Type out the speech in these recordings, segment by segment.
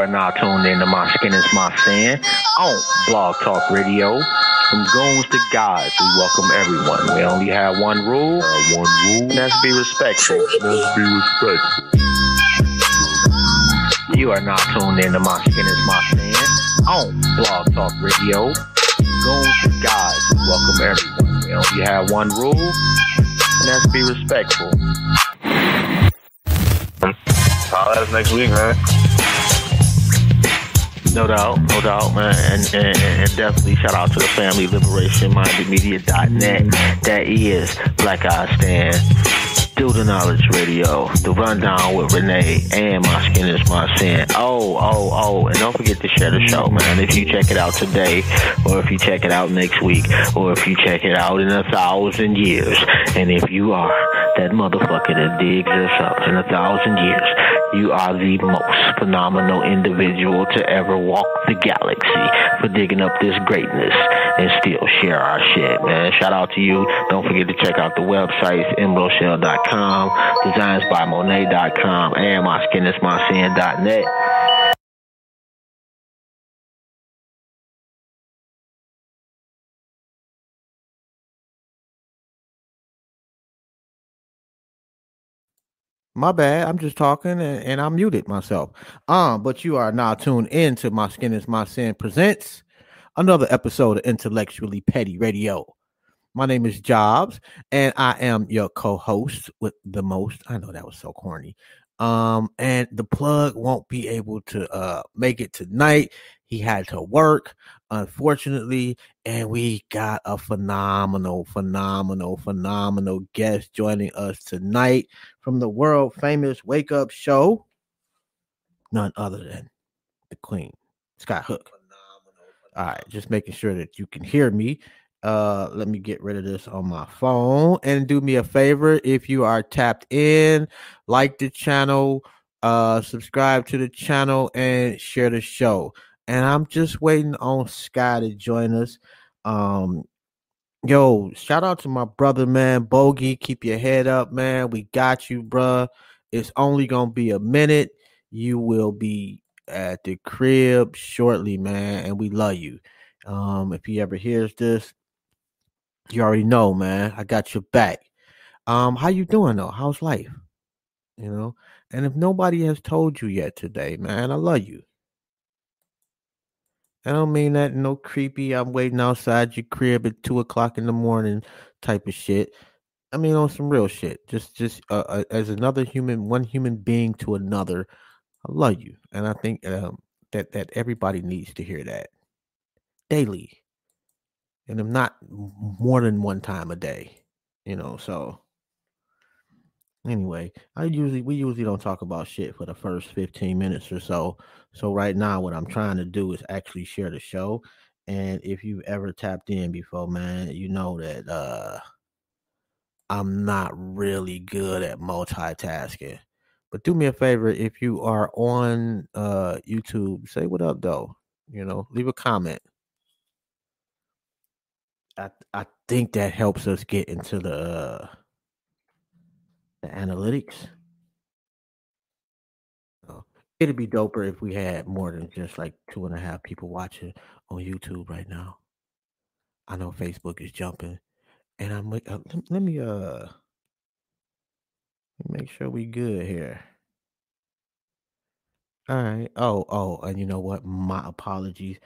Are now tuned in to My Skin is My Sin on Blog Talk Radio. From goons to gods, we welcome everyone. We only have one rule. Uh, one rule. That's be respectful. Let's be respectful. You are now tuned in to My Skin is My Sin on Blog Talk Radio. From goons to gods, we welcome everyone. We only have one rule. And that's be respectful. Holla us next week, man. No doubt, no doubt, man. And, and, and definitely shout out to the family liberation minded media.net. That is Black Eye Stand. Do the Knowledge Radio, The Rundown with Renee, and My Skin is My Sin. Oh, oh, oh, and don't forget to share the show, man. If you check it out today, or if you check it out next week, or if you check it out in a thousand years, and if you are that motherfucker that digs us up in a thousand years, you are the most phenomenal individual to ever walk the galaxy for digging up this greatness and still share our shit, man. Shout out to you. Don't forget to check out the websites, embroshell.com, designsbymonet.com, and myskinismysin.net. My bad. I'm just talking and, and I muted myself. Um, but you are now tuned in to My Skin is My Sin presents another episode of Intellectually Petty Radio. My name is Jobs, and I am your co-host with the most. I know that was so corny. Um, and the plug won't be able to uh make it tonight. He had to work, unfortunately, and we got a phenomenal, phenomenal, phenomenal guest joining us tonight from the world famous Wake Up Show. None other than the Queen, Skyy Hook. All right, just making sure that you can hear me. Uh, let me get rid of this on my phone and do me a favor if you are tapped in, like the channel, uh, subscribe to the channel, and share the show. And I'm just waiting on Skyy to join us. Um, yo, shout out to my brother, man, Bogey. Keep your head up, man. We got you, bruh. It's only gonna be a minute. You will be at the crib shortly, man, and we love you. Um, if he ever hears this, you already know, man. I got your back. Um, how you doing though? How's life? You know, and if nobody has told you yet today, man, I love you. I don't mean that no creepy. I'm waiting outside your crib at two o'clock in the morning type of shit. I mean on some real shit. Just, just uh, uh, as another human, one human being to another. I love you, and I think um, that that everybody needs to hear that daily, and if not more than one time a day, you know. So anyway, I usually we usually don't talk about shit for the first fifteen minutes or so. So right now, what I'm trying to do is actually share the show. And if you've ever tapped in before, man, you know that uh I'm not really good at multitasking. But do me a favor if you are on uh YouTube, say what up though. You know, leave a comment. I I think that helps us get into the uh, the analytics. So it'd be doper if we had more than just like two and a half people watching on YouTube right now. I know Facebook is jumping, and I'm like, uh, let- let me uh make sure we good here. All right. Oh, oh, and you know what? My apologies.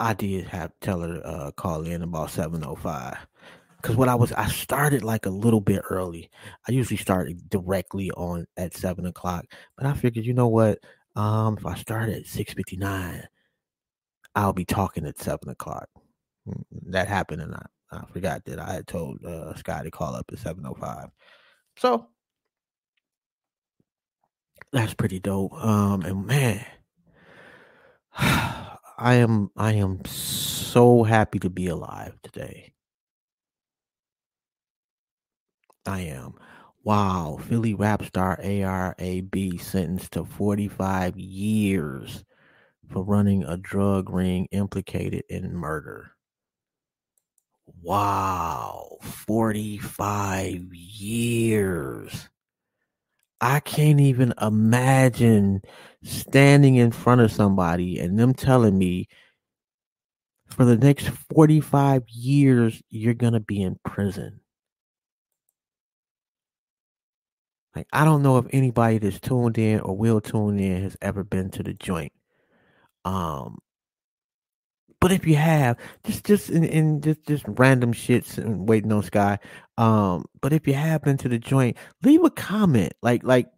I did have tell her uh call in about seven oh five. Cause what I was I started like a little bit early. I usually start directly on at seven o'clock, but I figured, you know what? Um, if I start at six fifty nine, I'll be talking at seven o'clock. Mm, That happened, and I, I forgot that I had told uh, Skyy to call up at seven oh five. So that's pretty dope. Um, and man, I am I am so happy to be alive today. I am. Wow, Philly rap star AR-AB sentenced to 45 years for running a drug ring implicated in murder. Wow, 45 years. I can't even imagine standing in front of somebody and them telling me for the next 45 years you're going to be in prison. Like I don't know if anybody that's tuned in or will tune in has ever been to the joint. Um but if you have, just just in, in just just random shits and waiting on Skyy. Um, but if you have been to the joint, leave a comment. Like like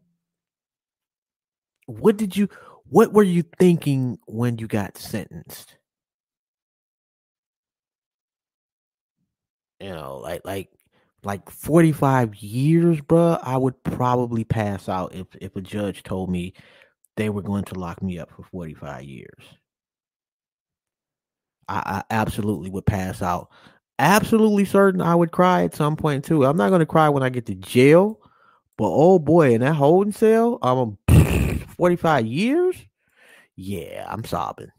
what did you what were you thinking when you got sentenced? You know, like like like 45 years, bro, I would probably pass out if if a judge told me they were going to lock me up for 45 years. I, I absolutely would pass out. Absolutely certain I would cry at some point too. I'm not going to cry when I get to jail, but oh boy, in that holding cell, I'm a 45 years. Yeah, I'm sobbing.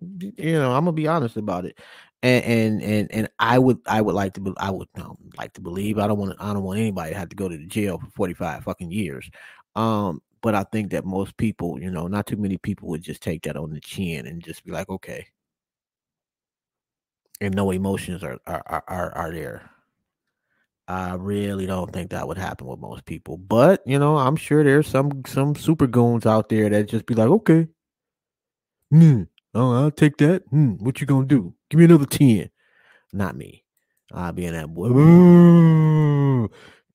You know, I'm gonna be honest about it, and and and, I would I would like to I would um, like to believe I don't want I don't want anybody to have to go to the jail for 45 fucking years. Um, but I think that most people, you know, not too many people would just take that on the chin and just be like, okay, and no emotions are are are, are there. I really don't think that would happen with most people, but you know, I'm sure there's some some super goons out there that just be like, okay, hmm, oh, I'll take that. Hmm, what you gonna do? Give me another ten. Not me. I'll be in that boy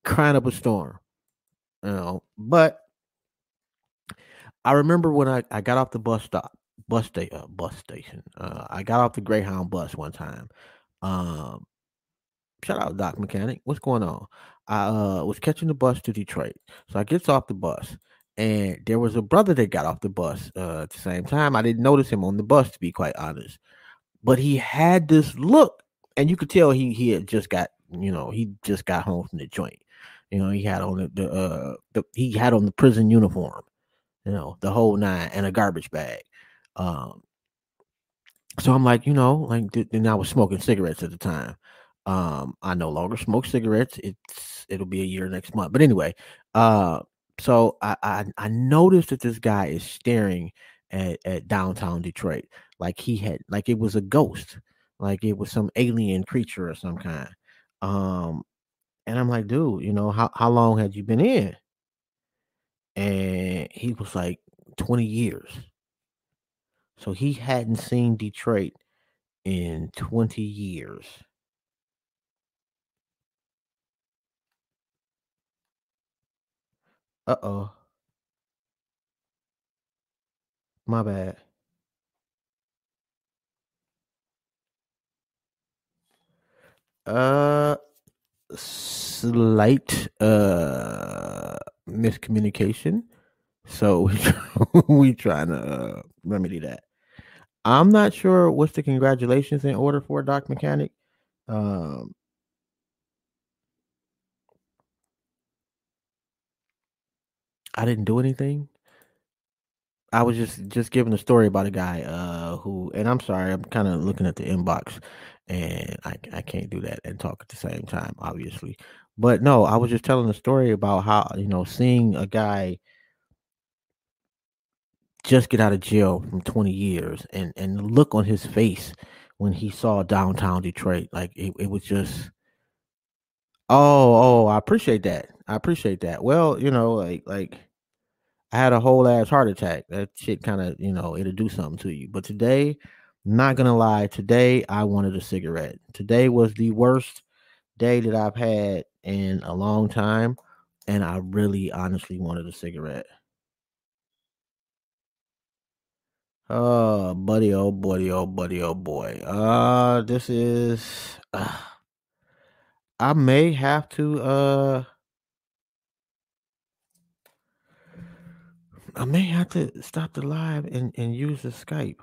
crying up a storm. You know, but I remember when I, I got off the bus stop, bus sta- uh, bus station. Uh, I got off the Greyhound bus one time. Um, shout out Doc Mechanic. What's going on? I uh, was catching the bus to Detroit, so I gets off the bus, and there was a brother that got off the bus uh, at the same time. I didn't notice him on the bus, to be quite honest, but he had this look, and you could tell he he had just got you know he just got home from the joint. You know, he had on the, the uh the, he had on the prison uniform, you know, the whole nine and a garbage bag. Um, so I'm like, you know, like, and I was smoking cigarettes at the time. Um, I no longer smoke cigarettes. It's it'll be a year next month. But anyway, uh, so I I, I noticed that this guy is staring at, at downtown Detroit like he had like it was a ghost, like it was some alien creature or some kind. Um, and I'm like, dude, you know, how how long had you been in? And he was like 20 years. So he hadn't seen Detroit in 20 years. Uh oh. My bad. Uh, slight uh miscommunication. So we trying to uh, remedy that. I'm not sure what's the congratulations in order for Doc Mechanic. Um, I didn't do anything. I was just just giving a story about a guy uh who and I'm sorry, I'm kind of looking at the inbox and I I can't do that and talk at the same time, obviously. But no, I was just telling a story about how, you know, seeing a guy just get out of jail from 20 years and and the look on his face when he saw downtown Detroit, like it, it was just Oh, oh, I appreciate that. I appreciate that. Well, you know, like like I had a whole ass heart attack. That shit kind of, you know, it'll do something to you. But today, not gonna lie, today I wanted a cigarette. Today was the worst day that I've had in a long time, and I really honestly wanted a cigarette. Oh, buddy, oh, buddy, oh, buddy, oh, boy. Uh, this is. Uh, I may have to. Uh, I may have to stop the live and, and use the Skype.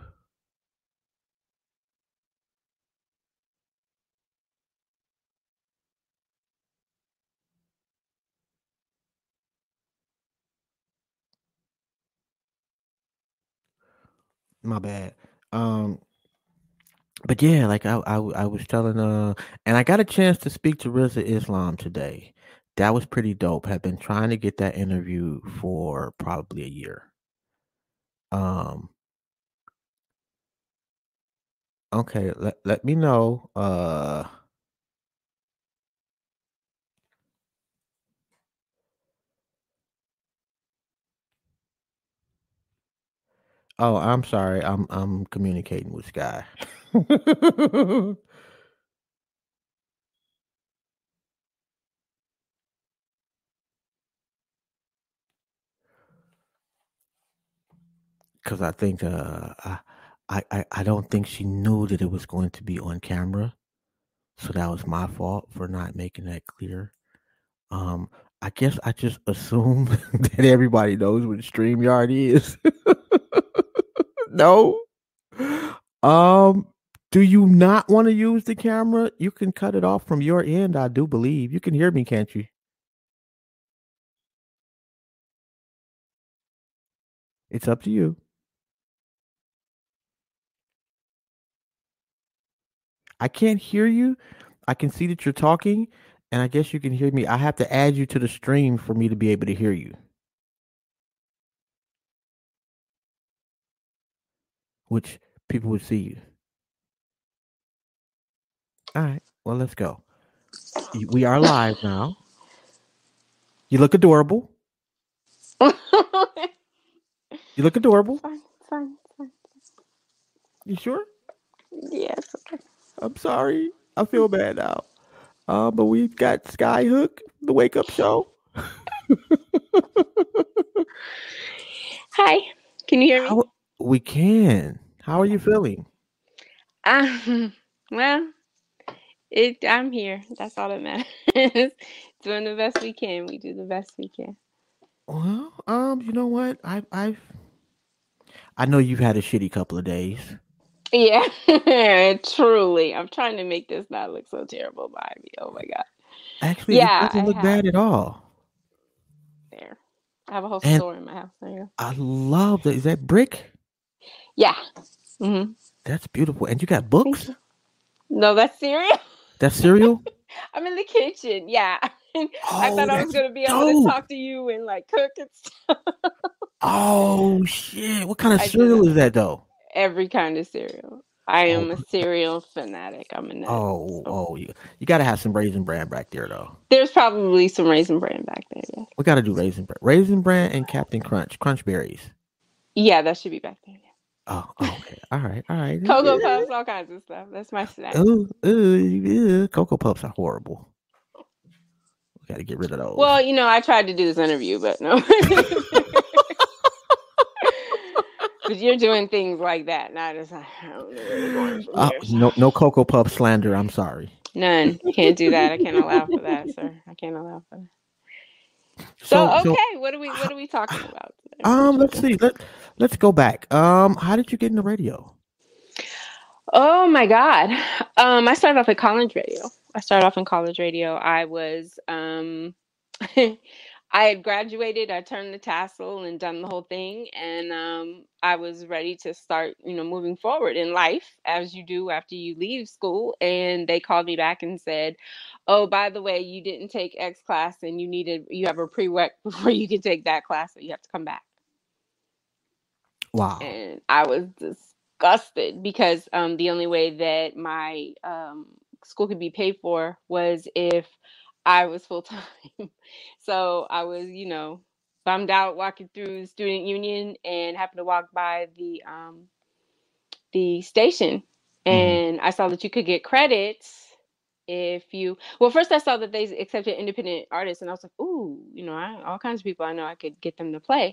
My bad. Um, but yeah, like I, I, I was telling, uh, and I got a chance to speak to Rizza Islam today. That was pretty dope. Have been trying to get that interview for probably a year. Um okay, let, let me know. Uh Oh, I'm sorry. I'm I'm communicating with Skyy. Cause I think uh I, I I I don't think she knew that it was going to be on camera. So that was my fault for not making that clear. Um I guess I just assume that everybody knows what StreamYard is. no. Um, do you not want to use the camera? You can cut it off from your end, I do believe. You can hear me, can't you? It's up to you. I can't hear you. I can see that you're talking, and I guess you can hear me. I have to add you to the stream for me to be able to hear you. Which people would see you. All right. Well, let's go. We are live now. You look adorable. You look adorable. Fine, fine, fine. You sure? Yes. Okay. I'm sorry. I feel bad now. Uh, but we've got Skyy Hook, the wake up show. Hi. Can you hear me? How, we can. How are you feeling? Um, well, it. I'm here. That's all that matters. Doing the best we can. We do the best we can. Well, um, you know what? I I've I know you've had a shitty couple of days. Yeah, truly. I'm trying to make this not look so terrible by me. Oh my god. Actually, Yeah, it doesn't I look have. bad at all. There. I have a whole And- store in my house. There you go. I love that. Is that brick? Yeah. hmm That's beautiful. And you got books? No, that's cereal. That's cereal? I'm in the kitchen. Yeah. I Oh, thought I was gonna be able dope. to talk to you and like cook and stuff. Oh shit! What kind of I cereal is that though? Every kind of cereal. I am Oh. a cereal fanatic. I'm a nut. Oh, so- oh, you, you got to have some raisin bran back there though. There's probably some raisin bran back there. Yeah, We got to do raisin bran, raisin bran, and Captain Crunch, Crunch berries. yeah that should be back there. Yeah. Oh, oh okay. All right, all right. Cocoa puffs, all kinds of stuff. That's my snack. Ooh, ooh, ooh, Cocoa Puffs are horrible. We got to get rid of those. Well, you know, I tried to do this interview, but no. but you're doing things like that, and I just I don't know where going from Uh, no, no Cocoa Puff slander. I'm sorry. None. Can't do that. I can't allow for that, sir. I can't allow for that. So, So, okay, what are we what are we talking about? today? um, let's see. Let Let's go back. Um, how did you get into radio? Oh my God. Um, I started off at college radio. I started off in college radio. I was um I had graduated, I turned the tassel and done the whole thing, and um I was ready to start, you know, moving forward in life as you do after you leave school. And they called me back and said, Oh, by the way, you didn't take X class and you needed you have a prereq before you can take that class, so you have to come back Wow. and I was disgusted because um, the only way that my um, school could be paid for was if I was full time. so I was, you know, bummed out walking through the student union and happened to walk by the um, the station, and I saw that you could get credits if you well first i saw that they accepted independent artists and i was like ooh you know I, all kinds of people i know i could get them to play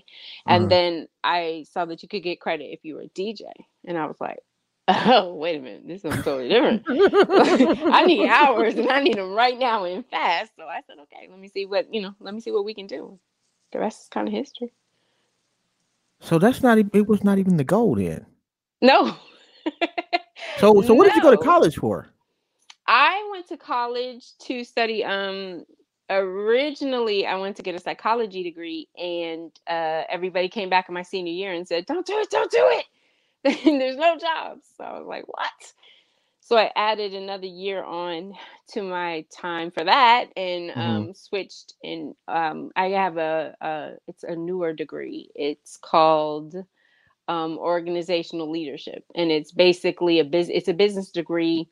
and Right. then I saw that you could get credit if you were a DJ. And I was like, oh, wait a minute. This is totally different. I need hours and I need them right now and fast. So I said, okay, let me see what, you know, let me see what we can do. The rest is kind of history. So that's not. It was not even the goal then. No. So, so what did you go to college for? I went to college to study. Um, originally, I went to get a psychology degree, and uh, everybody came back in my senior year and said, "Don't do it, don't do it." And there's no jobs. So I was like, "What?" so I added another year on to my time for that and Mhm. um, switched. And um, I have a, a it's a newer degree. It's called um, organizational leadership, and it's basically a business. It's a business degree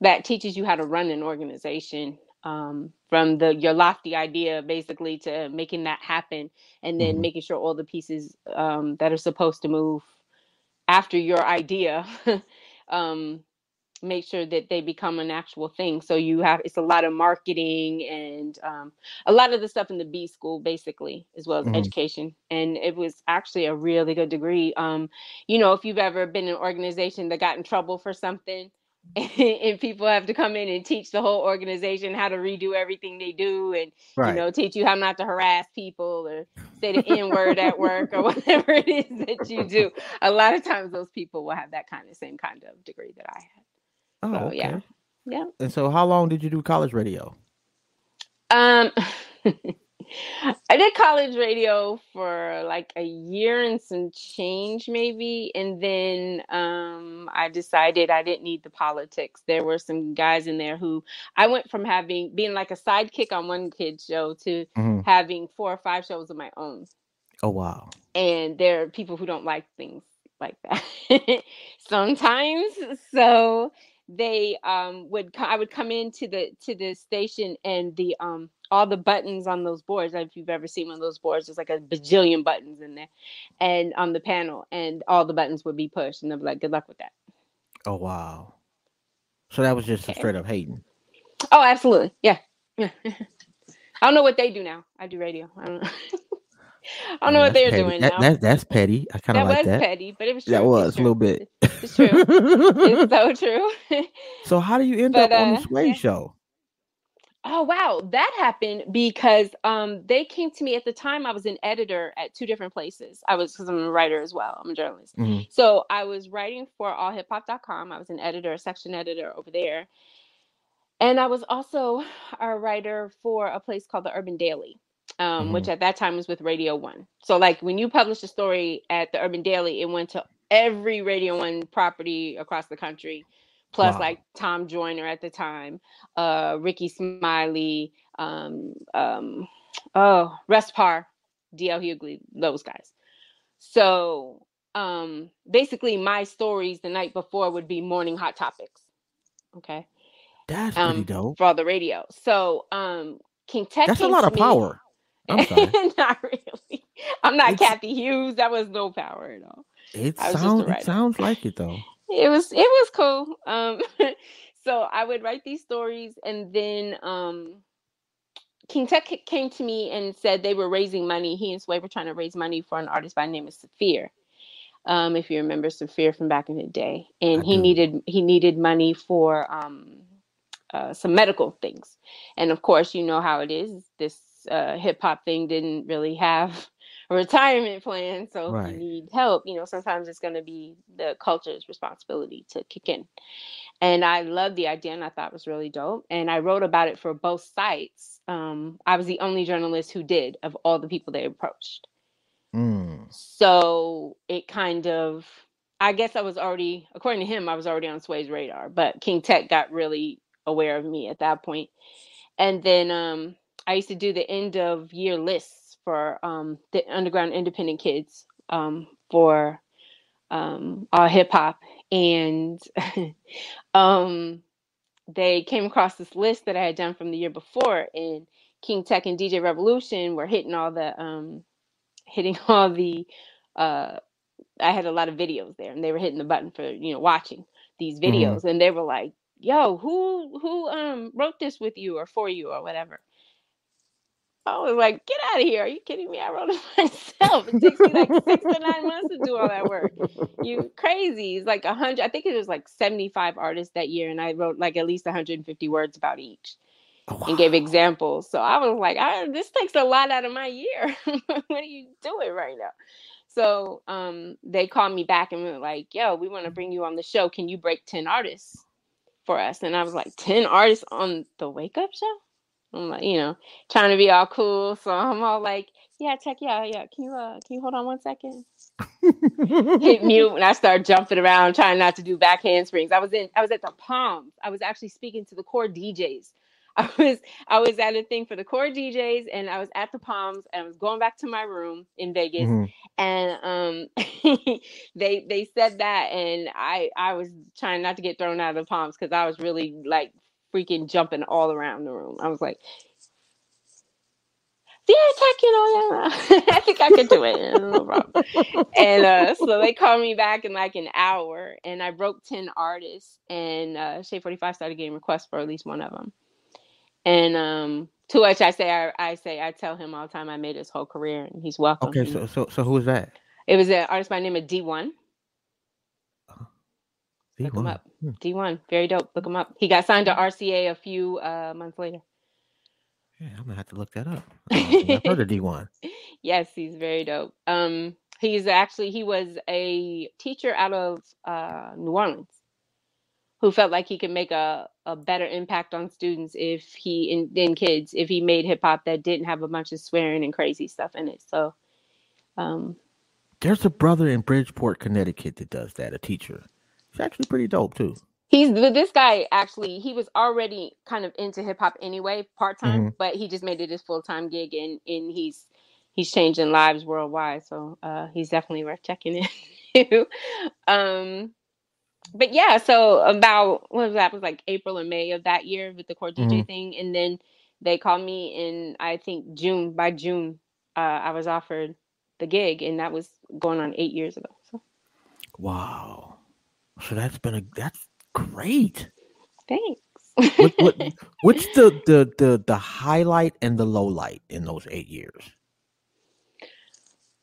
that teaches you how to run an organization um, from the your lofty idea, basically, to making that happen, and then Mhm. making sure all the pieces um, that are supposed to move after your idea. um, make sure that they become an actual thing. So you have it's a lot of marketing and um, a lot of the stuff in the B school basically, as well as Mhm. education. And it was actually a really good degree. Um, you know, if you've ever been in an organization that got in trouble for something. and people have to come in and teach the whole organization how to redo everything they do and Right. you know teach you how not to harass people or say the n word at work or whatever it is that you do a lot of times those people will have that kind of same kind of degree that i had oh, so, okay. yeah. yeah And so, how long did you do college radio? Um, I did college radio for like a year and some change, maybe, and then um, I decided I didn't need the politics. There were some guys in there who I went from having being like a sidekick on one kid's show to Mhm. having four or five shows of my own. Oh wow. and there are people who don't like things like that sometimes so they um would co- i would come into the to the station and the um all the buttons on those boards if you've ever seen one of those boards there's like a bajillion buttons in there and on the panel and all the buttons would be pushed and they'd be like good luck with that Oh wow. So that was just a Okay. straight up hating. oh absolutely yeah yeah i don't know what they do now i do radio i don't know i don't know Oh, what they're petty. doing That, now that, that's petty. I kind of like was that. Was petty but it was true. That was a little bit. it's true it's so true so how do you end But, up on the uh, Sway yeah. show? Oh wow, that happened because um they came to me at the time I was an editor at two different places. I was because I'm a writer as well. I'm a journalist. Mhm. So I was writing for allhiphop.com. I was an editor, a section editor over there. And I was also a writer for a place called the Urban Daily, um, which at that time was with Radio One. So like when you published a story at the Urban Daily, it went to every Radio One property across the country, plus Wow. like Tom Joyner at the time, uh, Rickey Smiley, um, um, oh, Russ Parr, DL Hughley, those guys. So um, basically, my stories the night before would be morning hot topics. Okay That's pretty um, dope. for all the radio. So um King Tech That's a lot of power. I'm sorry. not really. I'm not It's- Cathy Hughes. That was no power at all. It I was just a sounds it sounds like it though. It was it was cool. Um so I would write these stories and then um King Tech came to me and said they were raising money. He and Sway were trying to raise money for an artist by the name of Saafir. Um, if you remember Saafir from back in the day. And I he do. needed he needed money for um uh, some medical things. And of course, you know how it is. This uh, hip hop thing didn't really have retirement plan. So if you need help, you know, sometimes it's going to be the culture's responsibility to kick in. And I loved the idea and I thought it was really dope. And I wrote about it for both sites. Um, I was the only journalist who did of all the people they approached. Mm. So it kind of, I guess I was already, according to him, I was already on Sway's radar, but King Tech got really aware of me at that point. And then um, I used to do the end of year lists for um, the underground independent kids um, for um, all hip hop. And um, they came across this list that I had done from the year before, and King Tech and DJ Revolution were hitting all the um, hitting all the uh I had a lot of videos there and they were hitting the button for, you know, watching these Mhm. videos and they were like, "Yo, who who um wrote this with you or for you or whatever?" I was like, "Get out of here. Are you kidding me? I wrote it myself. It takes me like 6 to 9 months to do all that work." You crazy. It's like a 100 I think it was like 75 artists that year and I wrote like at least 150 words about each Oh, and gave examples. So I was like, I, this takes a lot out of my year. what are you doing right now? So um, they called me back and were like, yo, we want to bring you on the show. Can you break 10 artists for us? And I was like, 10 artists on the Wake Up Show? I'm like, you know, trying to be all cool. So I'm all like, yeah, check, yeah, yeah. Can you uh can you hold on one second? Hit mute and I start jumping around, trying not to do back handsprings. I was in I was at the Palms. I was actually speaking to the core DJs. I was I was at a thing for the core DJs and I was at the Palms and I was going back to my room in Vegas Mhm. and um they they said that and I I was trying not to get thrown out of the Palms because I was really like freaking jumping all around the room. I was like, yeah, tech, you know, yeah, I think I could do it. No problem. And uh, so they called me back in like an hour, and I broke ten artists, and uh, Forty Five started getting requests for at least one of them. And um, to which I say, I, I say, I tell him all the time, I made his whole career, and he's welcome. Okay, so so so who is that? it was an artist by the name of D One. Look him D1. up. Hmm. D One, very dope. Look him up. He got signed to RCA a few uh, months later. Yeah, I'm gonna have to look that up. I don't think I've heard of D1. Yes, he's very dope. Um, he's actually he was a teacher out of uh, New Orleans who felt like he could make a, a better impact on students if he in, in kids if he made hip hop that didn't have a bunch of swearing and crazy stuff in it. So, um, There's a brother in Bridgeport, Connecticut that does that. A teacher. He's actually pretty dope too. he's this guy actually he was already kind of into hip hop anyway, part time, but he just made it his full time gig and and he's he's changing lives worldwide. So uh, he's definitely worth checking in. um, but yeah, so about what was that? It was like April and May of that year with the core DJ thing, and then they called me in I think June. By June, uh, I was offered the gig, and that was going on eight years ago. So Wow. So that's been a that's great. thanks. What, what what's the, the the the highlight and the low light in those eight years?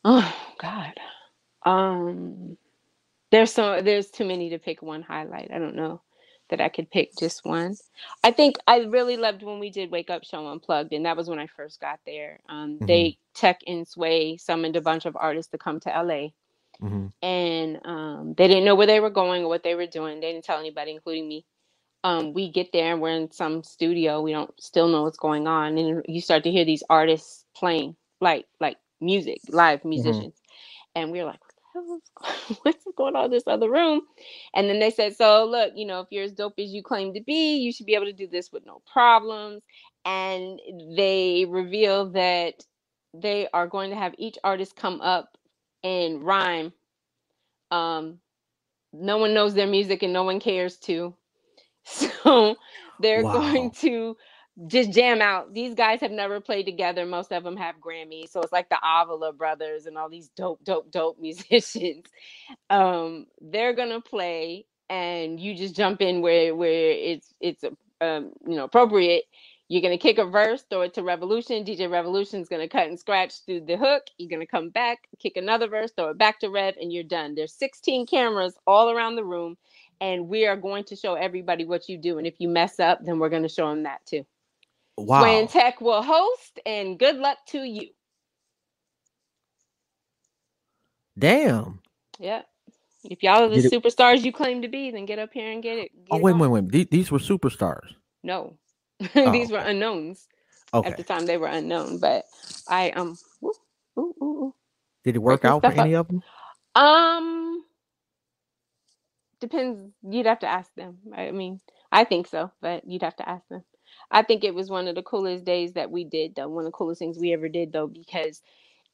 Oh God. Um there's so there's too many to pick one highlight. I don't know that I could pick just one. I think I really loved when we did Wake Up Show Unplugged, and that was when I first got there. Um, They Tech and Sway summoned a bunch of artists to come to LA, hmm and um, they didn't know where they were going or what they were doing. They didn't tell anybody, including me. Um, we get there and we're in some studio. We don't still know what's going on, and you start to hear these artists playing like like music, live musicians, and we are like, what the hell is what's going on in this other room? And then they said, so look, you know, if you're as dope as you claim to be, you should be able to do this with no problems. And they reveal that they are going to have each artist come up and rhyme. Um, no one knows their music and no one cares to. So they're going to just jam out. These guys have never played together. Most of them have Grammys. So it's like the Avila brothers and all these dope, dope, dope musicians. Um, they're gonna play and you just jump in where where it's it's um, you know appropriate. You're gonna kick a verse, throw it to Revolution. DJ Revolution's gonna cut and scratch through the hook. You're gonna come back, kick another verse, throw it back to Rev, and you're done. There's 16 cameras all around the room, and we are going to show everybody what you do. And if you mess up, then we're gonna show them that too. Wow. Sway Tech will host, and good luck to you. Damn. Yeah. If y'all are the superstars you claim to be, then get up here and get it. Oh get it wait, on. wait, wait. These, these were superstars. No, Oh, these were okay. unknowns at the time. They were unknown, but I um, ooh, ooh, ooh. Did it work out for up. any of them? um, depends. You'd have to ask them. I mean, I think so, but you'd have to ask them. I think it was one of the coolest days that we did, though. One of the coolest things we ever did, though, because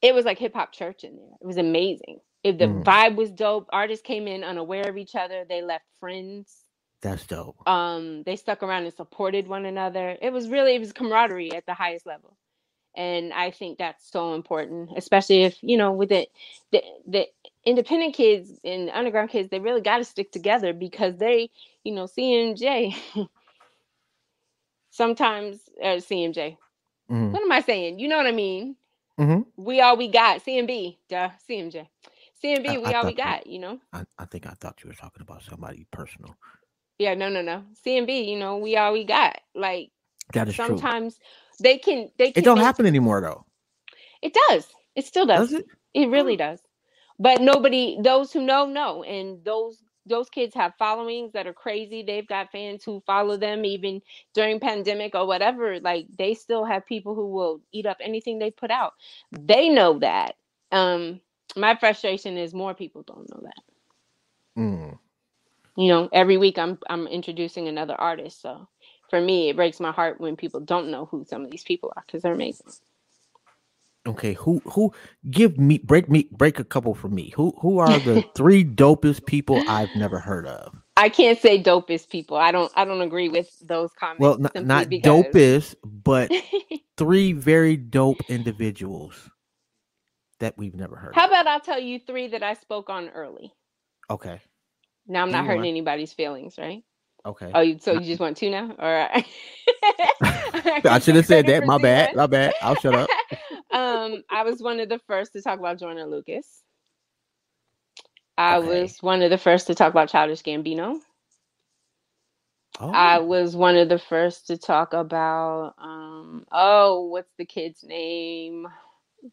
it was like hip hop church in there. It was amazing. If the Mm. vibe was dope, artists came in unaware of each other. They left friends. That's dope. um they stuck around and supported one another it was really it was camaraderie at the highest level and i think that's so important especially if you know with it the, the independent kids and underground kids they really got to stick together because they you know cmj sometimes uh, cmj Mhm. what am i saying you know what i mean Mhm. we all we got cmb duh cmj cmb I- we I all we thought you- got you know I, I think I thought you were talking about somebody personal. Yeah no no no cmb you know we all we got like That is true. sometimes they can they can It don't happen anymore though. it does it still does, Does it? it really does but nobody those who know know and those those kids have followings that are crazy. They've got fans who follow them even during pandemic or whatever. Like they still have people who will eat up anything they put out. They know that. Um, my frustration is more people don't know that. Mm. You know, every week I'm I'm introducing another artist. So for me, it breaks my heart when people don't know who some of these people are because they're amazing. Okay, who who give me break me break a couple for me. Who who are the three dopest people I've never heard of? I can't say dopest people. I don't I don't agree with those comments. Well, not, not because- dopest, but three very dope individuals that we've never heard. How about I'll tell you three that I spoke on early. Okay, Now I'm not hurting anybody's feelings, right? okay. Oh, so you just want two now? All right. I should have said that. My bad. My bad. I'll shut up. um, I was one of the first to talk about Jordan Lucas. I Okay. was one of the first to talk about Childish Gambino. Oh, I was one of the first to talk about um oh, what's the kid's name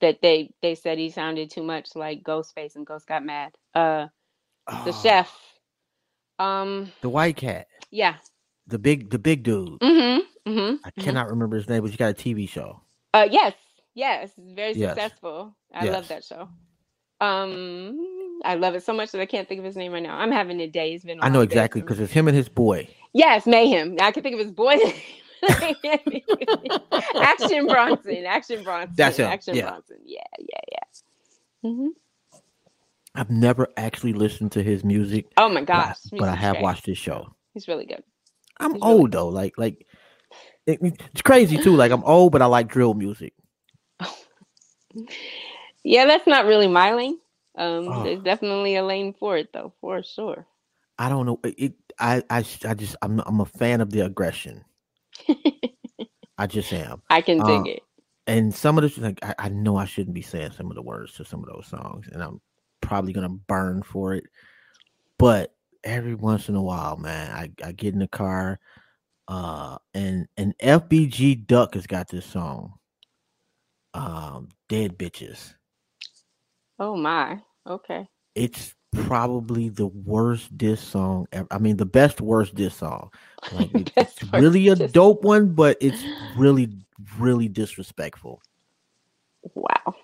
that they they said he sounded too much like Ghostface and Ghost got mad. Uh the oh, chef. Um the white cat, yeah. the big the big dude. Mm-hmm. mm-hmm I cannot remember his name, but he got a TV show. Uh yes. Yes, very Yes. successful. I Yes. love that show. Um I love it so much that I can't think of his name right now. I'm having a day. It's been. I know exactly because it's him and his boy. Yes, Meyhem. I can think of his boy. Action Bronson. Action Bronson. That's him, Action yeah. Bronson. Yeah, yeah, yeah. Mm hmm I've never actually listened to his music, Oh my but I, gosh. but I have great. watched his show. He's really good. I'm He's really old though, like like it- it's crazy too. Like I'm old, but I like drill music. Yeah, that's not really my lane. Um, Oh. there's definitely a lane for it though, for sure. I don't know. It. I. I. I just. I'm. I'm a fan of the aggression. I just am. I can dig Uh, it. And some of the like, I, I know I shouldn't be saying some of the words to some of those songs, and I'm probably gonna burn for it. But every once in a while, man, I, I get in the car, uh, and and FBG Duck has got this song, um, "Dead Bitches." Oh my. Okay. It's probably the worst diss song ever. I mean, the best worst diss song. Like it- it's really a dope one, but it's really, really disrespectful. Wow.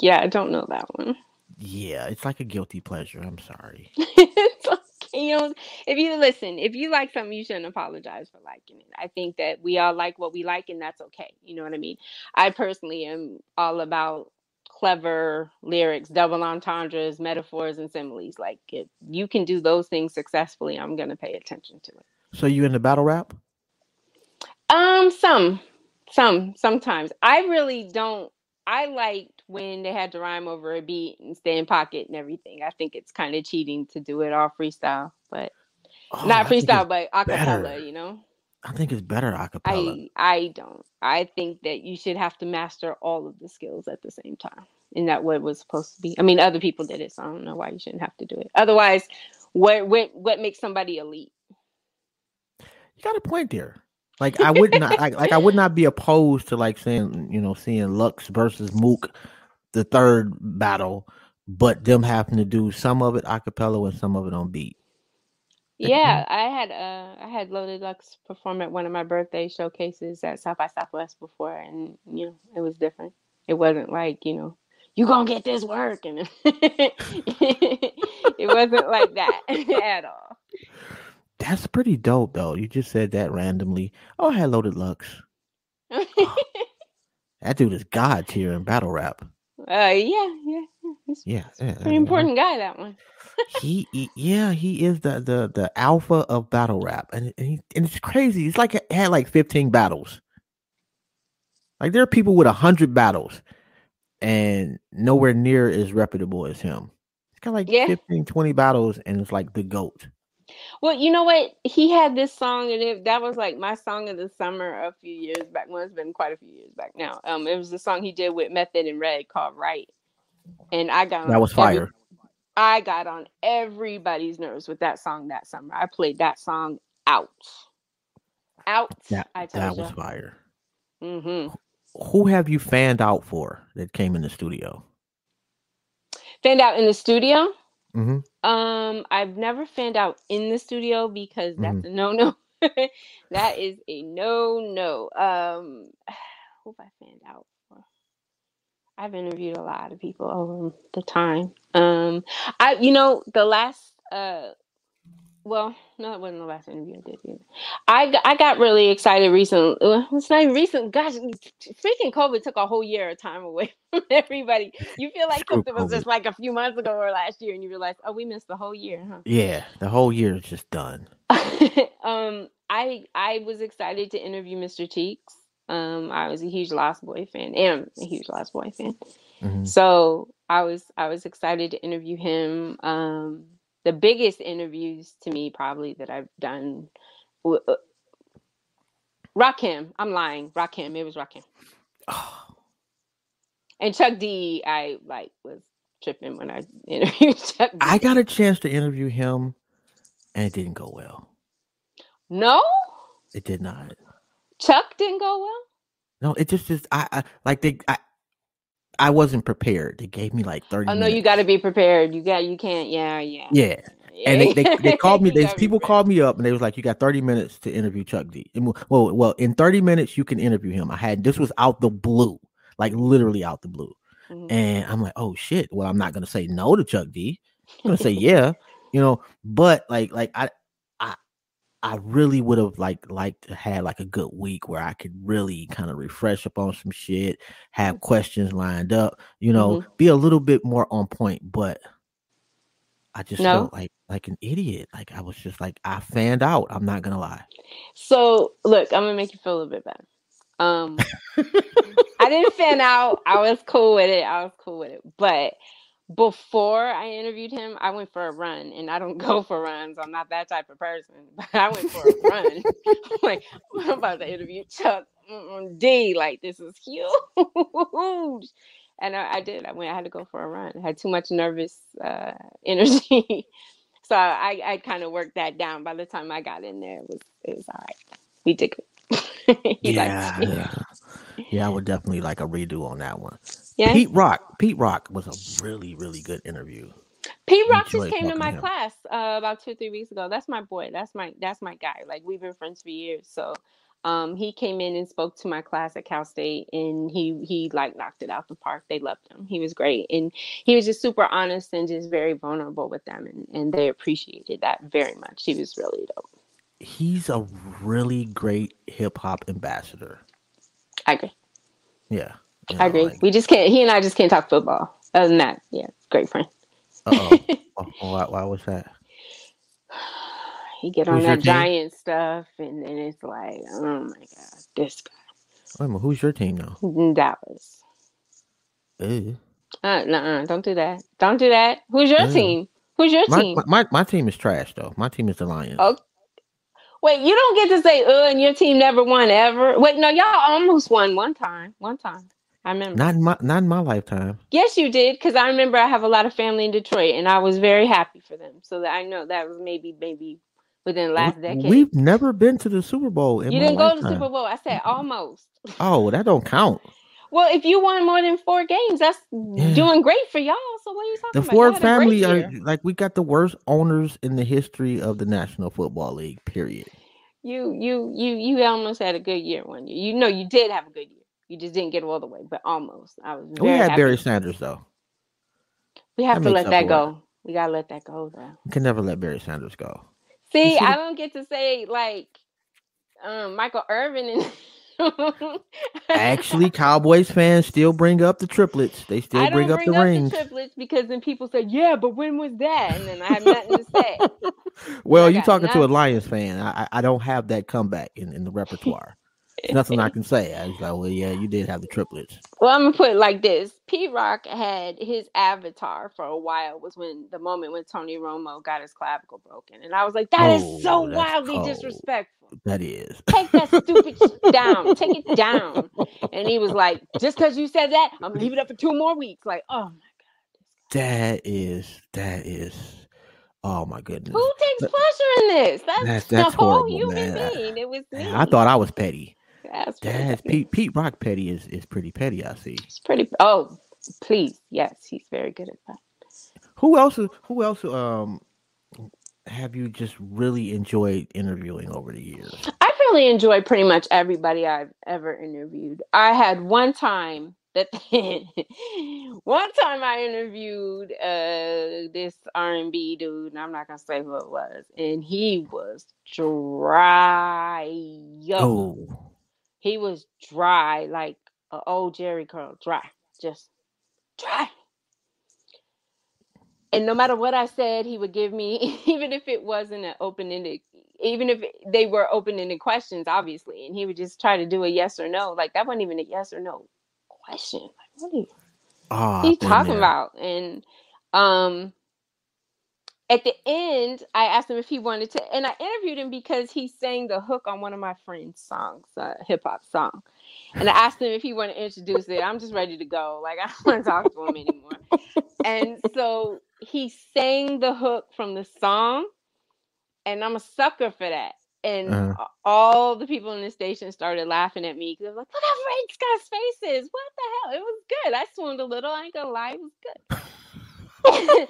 Yeah, I don't know that one. Yeah, it's like a guilty pleasure. I'm sorry. You know, if you listen, if you like something, you shouldn't apologize for liking it. I think that we all like what we like, and that's okay. You know what I mean? I personally am all about clever lyrics, double entendres, metaphors, and similes. Like if you can do those things successfully, I'm gonna pay attention to it. So you in the battle rap? Um, some, some, sometimes. I really don't. I liked when they had to rhyme over a beat and stay in pocket and everything. I think it's kind of cheating to do it all freestyle, but Oh, not I freestyle, but acapella. better. You know, I think it's better acapella. I I don't. I think that you should have to master all of the skills at the same time. And that what it was supposed to be. I mean, other people did it, so I don't know why you shouldn't have to do it. Otherwise, what what what makes somebody elite? you got a point there. Like I would not like, like I would not be opposed to like saying you know seeing Lux versus Mook, the third battle, but them having to do some of it acapella and some of it on beat. Yeah, I had uh I had Loaded Lux perform at one of my birthday showcases at South by Southwest before and you know, it was different. It wasn't like, you know, you gonna get this work and it wasn't like that at all. That's pretty dope though. You just said that randomly. Oh, I had loaded Lux. That dude is god tier in battle rap. Uh yeah, yeah. yeah. He's Yeah, yeah, a important guy that one. he, he- yeah he is the the the alpha of battle rap and, and, he, and it's crazy it's like it had like 15 battles like there are people with 100 battles and nowhere near as reputable as him he's got like Yeah. 15 20 battles and it's like the goat Well, you know what? He had this song, and it, that was like my song of the summer a few years back. Well, it's been quite a few years back now. Um, it was the song he did with Method and Red called "Right," and I got that was every- fire I got on everybody's nerves with that song that summer. I played that song out, out. that, I that was fire Mm-hmm. who have you fanned out for that came in the studio Fanned out in the studio. Hmm Um, I've never fanned out in the studio because that's Mm-hmm. a no no. that is a no no. Um, hope I fanned out? I've interviewed a lot of people over the time. Um, I you know the last uh well, no, it wasn't the last interview I did either. I got, I got really excited recently. It's not even recent. Gosh, freaking COVID took a whole year of time away from everybody. You feel like Screw something was just like a few months ago or last year, and you realize, oh, we missed the whole year, huh? Yeah, the whole year is just done. um, I I was excited to interview Mr. Cheeks. Um, I was a huge Lost Boy fan, and I'm a huge Lost Boy fan. Mhm. So I was I was excited to interview him. Um, the biggest interviews to me probably that I've done. w- uh, Rakim, I'm lying. Rakim, it was Rakim. Oh, And Chuck D, I like was tripping when I interviewed Chuck. D. I got a chance to interview him, and it didn't go well. no, It did not. Chuck didn't go well. No, it just just I, I like they I I wasn't prepared. They gave me like thirty. Oh no, minutes. you got to be prepared. You got you can't. Yeah, yeah. Yeah, and they, they, they called me. They people called me up and they was like, "You got thirty minutes to interview Chuck D." And well, well, in thirty minutes you can interview him. I had this was out the blue, like literally out the blue, Mhm. and I'm like, "Oh shit!" Well, I'm not gonna say no to Chuck D. I'm gonna say yeah, you know. But like, like I, I really would have like liked to have like a good week where I could really kind of refresh up on some shit, have questions lined up, you know, be a little bit more on point. But I just No? felt like like an idiot. Like I was just like I fanned out. I'm not gonna lie. So look, I'm gonna make you feel a little bit better. Um, I didn't fan out. I was cool with it. I was cool with it. But before I interviewed him, I went for a run, and I don't go for runs. I'm not that type of person. But I went for a run. I'm like I'm about to interview Chuck D. Like this is huge. And I, I did. I went. I had to go for a run. I had too much nervous uh, energy, so I, I kind of worked that down. By the time I got in there, it was it was all right. We did good. me. yeah, yeah. I would definitely like a redo on that one. Yeah. Pete Rock. Pete Rock was a really really good interview. Pete Rock just came to my him. class uh, about two three weeks ago. That's my boy. That's my that's my guy. Like we've been friends for years. So um, he came in and spoke to my class at Cal State, and he he like knocked it out the park. They loved him. He was great, and he was just super honest and just very vulnerable with them, and and they appreciated that very much. He was really dope. He's a really great hip hop ambassador. I agree. Yeah, you I agree. like, we just can't. He and I just can't talk football. Other than that, yeah, great friend. uh-oh. Oh, why, why was that? He get on Who's that team? giant stuff, and then it's like, oh my god, this guy Wait a minute, who's your team now? Dallas. Ew. Uh, nuh-uh, don't do that. Don't do that. Who's your Ew. team? Who's your My, team? my, my my team is trash though. My team is the Lions. Oh, Wait, you don't get to say, uh, and your team never won ever. Wait, no, y'all almost won one time. One time. I remember. Not in my not in my lifetime. yes, you did, because I remember I have a lot of family in Detroit, and I was very happy for them. So that I know that was maybe, maybe within the last We- decade. We've never been to the Super Bowl. In you didn't go to the. Super Bowl. I said almost. Oh, that don't count. Well, if you won more than four games, that's doing great for y'all. So what are you talking The about? The Ford Y'all had a great family are like we got the worst owners in the history of the National Football League. Period. You you you you almost had a good year one year. You know you did have a good year. You just didn't get all the way, but almost. I was We had happy. Barry Sanders though. We have that to let that go. We gotta let that go though. We can never let Barry Sanders go. See, should've- I don't get to say like um Michael Irvin and Actually, Cowboys fans still bring up the triplets. They still bring up up, the rings. the triplets because then people say, Yeah, but when was that? And then I have nothing to say. well, you're talking to a nothing. Lions fan. I, I- don't have that comeback in, in the repertoire. Nothing I can say. I was like, well, yeah, you did have the triplets. Well, I'm gonna put it like this: Pete Rock had his avatar for a while. Was when the moment when Tony Romo got his clavicle broken, and I was like, "That is Oh, so wildly cold. disrespectful. That is. Take that stupid shit down. Take it down." And he was like, "Just because you said that, I'm gonna leave it up for two more weeks." Like, oh my god, That is. That is. Oh my goodness. who takes But- pleasure in this? That's, That's- that's the whole horrible, human man. being. It was me. I thought I was petty. that's That's. Pete. Pete Rock petty is is pretty petty. I see. It's pretty. Oh, please, yes, he's very good at that. Who else? Who else? Um, have you just really enjoyed interviewing over the years? I've really enjoyed pretty much everybody I've ever interviewed. I had one time that one time I interviewed uh this R and B dude, and I'm not gonna say who it was, and he was dry. Oh, He was dry, like an old Jheri curl, dry, just dry. And no matter what I said, he would give me, even if it wasn't an open ended, even if they were open ended questions, obviously, and he would just try to do a yes or no. Like that wasn't even a yes or no question. Like, what are you, what are you talking there. about? And um, at the end, I asked him if he wanted to, and I interviewed him because he sang the hook on one of my friend's songs, a hip hop song. And I asked him if he wanted to introduce it. I'm just ready to go. Like I don't want to talk to him anymore. and so he sang the hook from the song, and I'm a sucker for that. And Uh-huh. all the people in the station started laughing at me because I was like, "Look how red Scott's face is! What the hell? It was good. I swooned a little. I ain't gonna lie, it was good." I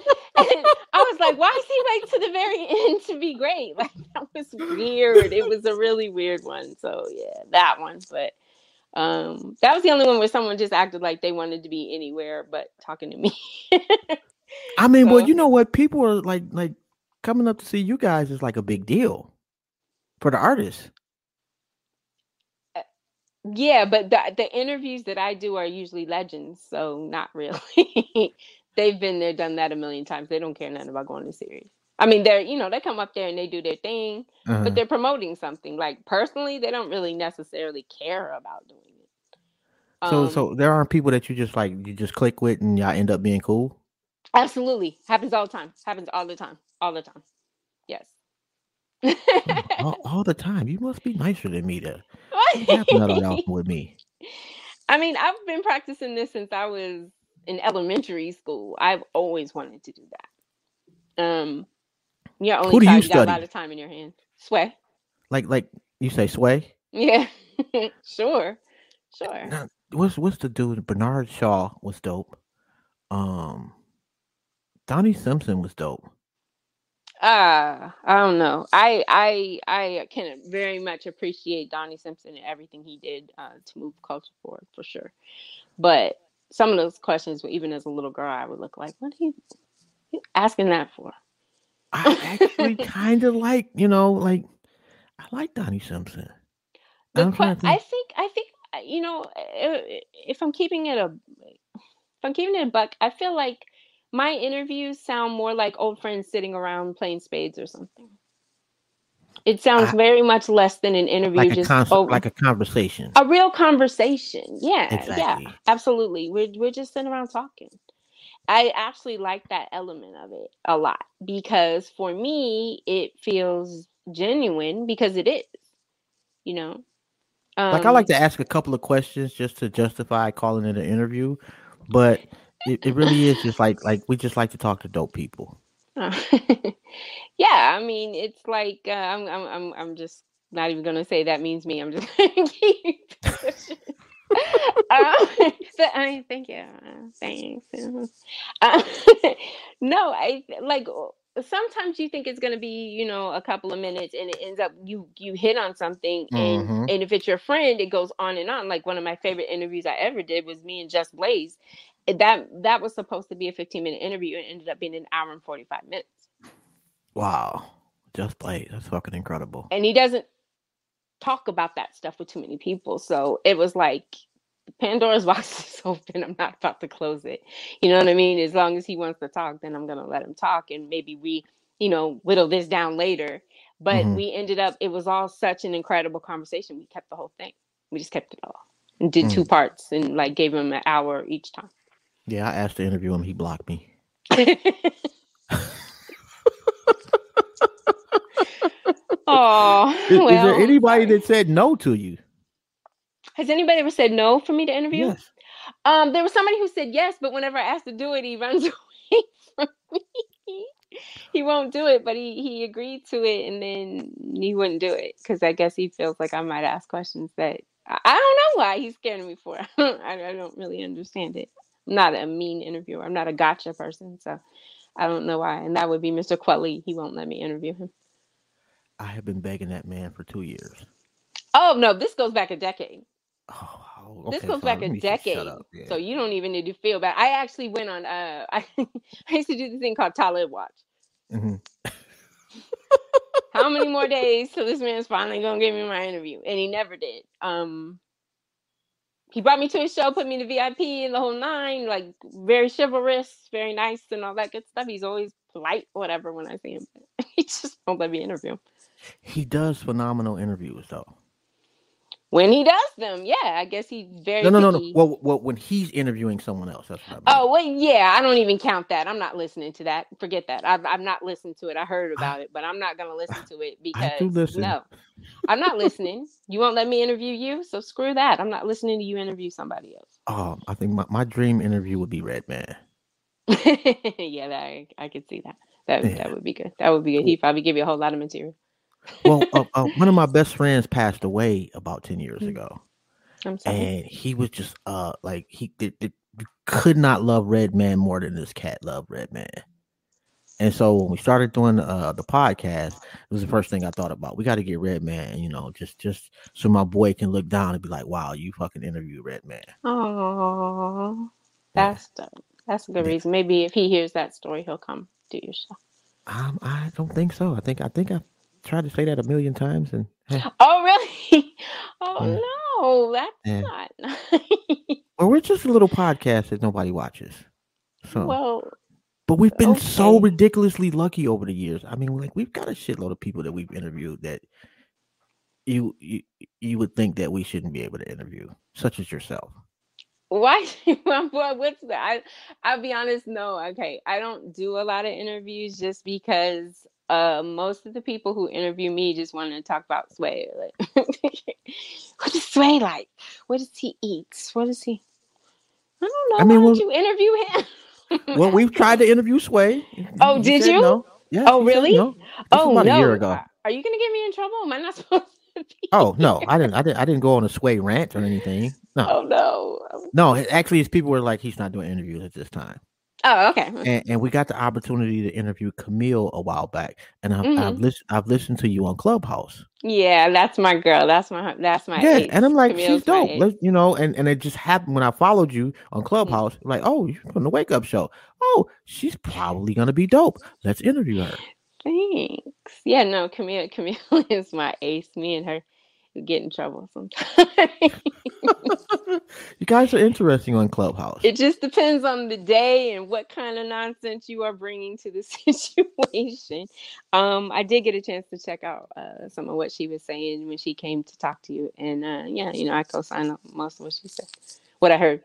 was like, "Why is he wait to the very end to be great?" Like that was weird. It was a really weird one. So yeah, that one. But um, that was the only one where someone just acted like they wanted to be anywhere but talking to me. I mean, well, you know what? People are like, like coming up to see you guys is like a big deal for the artists. Yeah, but the the interviews that I do are usually legends, so not really. They've been there, done that a million times. They don't care nothing about going to Sirius. I mean, they're you know they come up there and they do their thing, Uh-huh. but they're promoting something. Like personally, they don't really necessarily care about doing it. so, Um, so there aren't people that you just like you just click with and y'all end up being cool. Absolutely happens all the time. Happens all the time. All the time. Yes. all, all the time. You must be nicer than me to happen with me. I mean, I've been practicing this since I was in elementary school. I've always wanted to do that. Um, yeah, only Who do you you got a lot of time in your hands. Sway. Like, like you say, Sway. Yeah. sure. Sure. Now, what's what's the dude? Bernard Shaw was dope. Um, Donnie Simpson was dope. Uh, I don't know. I I I can very much appreciate Donnie Simpson and everything he did uh, to move culture forward for sure. But some of those questions, even as a little girl, I would look like, what are you, you asking that for? I actually kind of like, you know, like I like Donnie Simpson. The I'm que- to I think. think I think uh, you know uh, if I'm keeping it a if I'm keeping it a buck, I feel like my interviews sound more like old friends sitting around playing spades or something. It sounds I- very much less than an interview, like a just over like a conversation. a real conversation. Yeah, Exactly. yeah, absolutely. We're we're just sitting around talking. I actually like that element of it a lot because for me it feels genuine because it is. You know, like I Um, like to ask a couple of questions just to justify calling it an interview, but it, it really is just like like we just like to talk to dope people. Uh, yeah, I mean, it's like uh, I'm, I'm, I'm, I'm just not even gonna say that means me. I'm just gonna keep pushing. um, I thank you, uh, thanks. Uh, no, I like sometimes you think it's gonna be, you know, a couple of minutes, and it ends up you you hit on something, and Mhm. and if it's your friend, it goes on and on. Like one of my favorite interviews I ever did was me and Just Blaze. That that was supposed to be a 15 minute interview, and ended up being an hour and 45 minutes. Wow, Just Blaze. That's fucking incredible. and he doesn't talk about that stuff with too many people. So it was like Pandora's box is open. I'm not about to close it. You know what I mean? As long as he wants to talk, then I'm gonna let him talk, and maybe we, you know, whittle this down later. But Mhm. we ended up. It was all such an incredible conversation. We kept the whole thing. We just kept it all and did two parts and like gave him an hour each time. Yeah, I asked to interview him. He blocked me. Oh, Is, well, is there anybody that said no to you? has anybody ever said no for me to interview? Yes. Um, there was somebody who said yes, but whenever I asked to do it, he runs away from me. he won't do it, but he he agreed to it, and then he wouldn't do it because I guess he feels like I might ask questions that I, I don't know why he's scared of me for. I, I don't really understand it. I'm not a mean interviewer. I'm not a gotcha person, so I don't know why. And that would be Mr. Kweli. He won't let me interview him. I have been begging that man for two years. Oh no, this goes back a decade. Oh, this goes back a me just shut decade. Yeah. So you don't even need to feel bad. I actually went on uh I, I used to do this thing called Talib Watch. Mhm. How many more days till this man's finally gonna give me my interview? And he never did. Um he brought me to his show, put me in the VIP and the whole nine, like very chivalrous, very nice and all that good stuff. He's always polite, whatever, when I see him. he just won't let me interview him. He does phenomenal interviews, though. When he does them, yeah, I guess he's very No, no, no, no. Well, well, when he's interviewing someone else, that's what I mean. Oh well, yeah. I don't even count that. I'm not listening to that. Forget that. I've I've not listened to it. I heard about it, but I'm not gonna listen to it because I do listen. no, I'm not listening. You won't let me interview you, so screw that. I'm not listening to you interview somebody else. Um, I think my, my dream interview would be Redman. yeah, that, I I could see that. That Yeah. that would be good. That would be good. He'd probably give you a whole lot of material. Well, uh, uh, one of my best friends passed away about ten years Mm. ago, and he was just uh like he did, did, could not love Redman more than this cat loved Redman. And so when we started doing uh, the podcast, it was the first thing I thought about. We got to get Redman, you know, just just so my boy can look down and be like, "Wow, you fucking interviewed Redman." Oh, Yeah. that's dope. That's a good Yeah. reason. Maybe if he hears that story, he'll come do your show. Um, I don't think so. I think I think I tried to say that a million times, and Oh, really? Oh Yeah. no, that's Yeah. not nice. well, we're just a little podcast that nobody watches. So, well, but we've been so ridiculously lucky over the years. I mean, like we've got a shitload of people that we've interviewed that you you you would think that we shouldn't be able to interview, such as yourself. why? well, what's that? I, I'll be honest. No, okay. I don't do a lot of interviews just because uh, most of the people who interview me just want to talk about Sway. Like, what is Sway like? What does he eat? What does he? I don't know. I mean, Why well- you interview him? Well, we've tried to interview Sway. Oh, He did you? No. Yeah. Oh, really? no. Oh about no! a year ago. Are- Are you gonna get me in trouble? Am I not supposed to be? Oh no, I didn't. I didn't. I didn't go on a Sway rant or anything. No. Oh no. No, actually, it's people were like, he's not doing interviews at this time. Oh okay. And, and we got the opportunity to interview Camille a while back, and I've I've, Mhm. lis- I've listened to you on Clubhouse. Yeah, that's my girl. That's my that's my yeah, ace. and I'm like, Camille's she's dope. Let's, you know, and and it just happened when I followed you on Clubhouse. Like, oh, you're on the Wake Up Show. Oh, she's probably gonna be dope. Let's interview her. Thanks. Yeah, no, Camille Camille is my ace. Me and her get in trouble sometimes. you guys are interesting on Clubhouse. it just depends on the day and what kind of nonsense you are bringing to the situation. Um, I did get a chance to check out uh, some of what she was saying when she came to talk to you, and uh, yeah, you know, I co-signed up most of what she said. What I heard.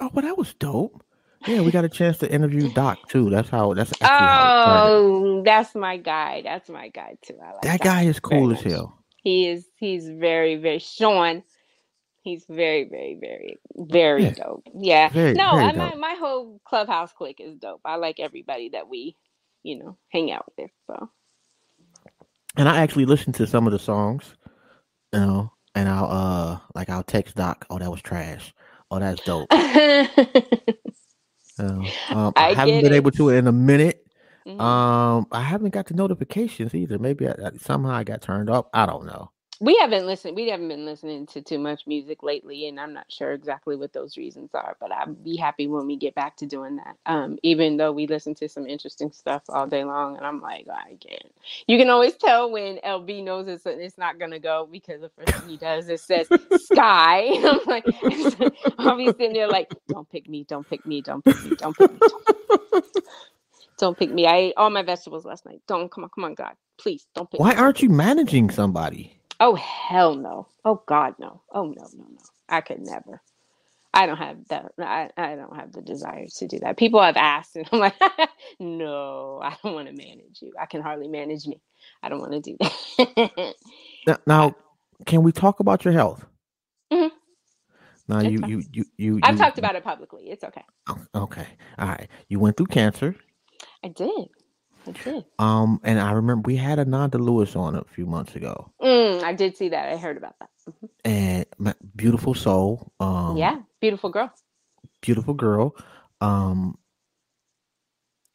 oh, well, that was dope. Yeah, we got a chance to interview Doc too. That's how. That's actually how. Oh, that's my guy. That's my guy too. I like That guy is cool as hell. He is. He's very, very Sean. He's very, very, very, very Yeah. dope. Yeah. Very, no, very I, my dope. my whole clubhouse clique is dope. I like everybody that we, you know, hang out with. So. And I actually listened to some of the songs, you know, and I'll uh like I'll text Doc, oh that was trash. Oh that's dope. Um, I, I haven't been it. able to in a minute. Mhm. Um, I haven't got the notifications either. Maybe I, I- somehow I got turned off. I don't know. we haven't listened. We haven't been listening to too much music lately, and I'm not sure exactly what those reasons are. But I'd be happy when we get back to doing that. Um, even though we listen to some interesting stuff all day long, and I'm like, I can't. You can always tell when LB knows it's it's not gonna go because the first thing he does is says Skyy. And I'm like, I'll be sitting there like, don't pick me, don't pick me, don't pick me, don't pick me. Don't, don't pick me. I ate all my vegetables last night. Don't come on, come on, God, please don't pick Why me. aren't you managing somebody? Oh hell no. Oh God no. Oh no no no. I could never. I don't have that. I, I don't have the desire to do that. People have asked, and I'm like, no, I don't want to manage you. I can hardly manage me. I don't want to do that. Now, now can we talk about your health? Mhm. Now It's you, you you you I've you- talked about it publicly. It's okay. Oh, Okay, all right. You went through cancer. I did. I did. Um, and I remember we had Ananda Lewis on a few months ago, Mm, I did see that. I heard about that. Mhm. and my beautiful soul. Um, yeah, beautiful girl. beautiful girl. Um,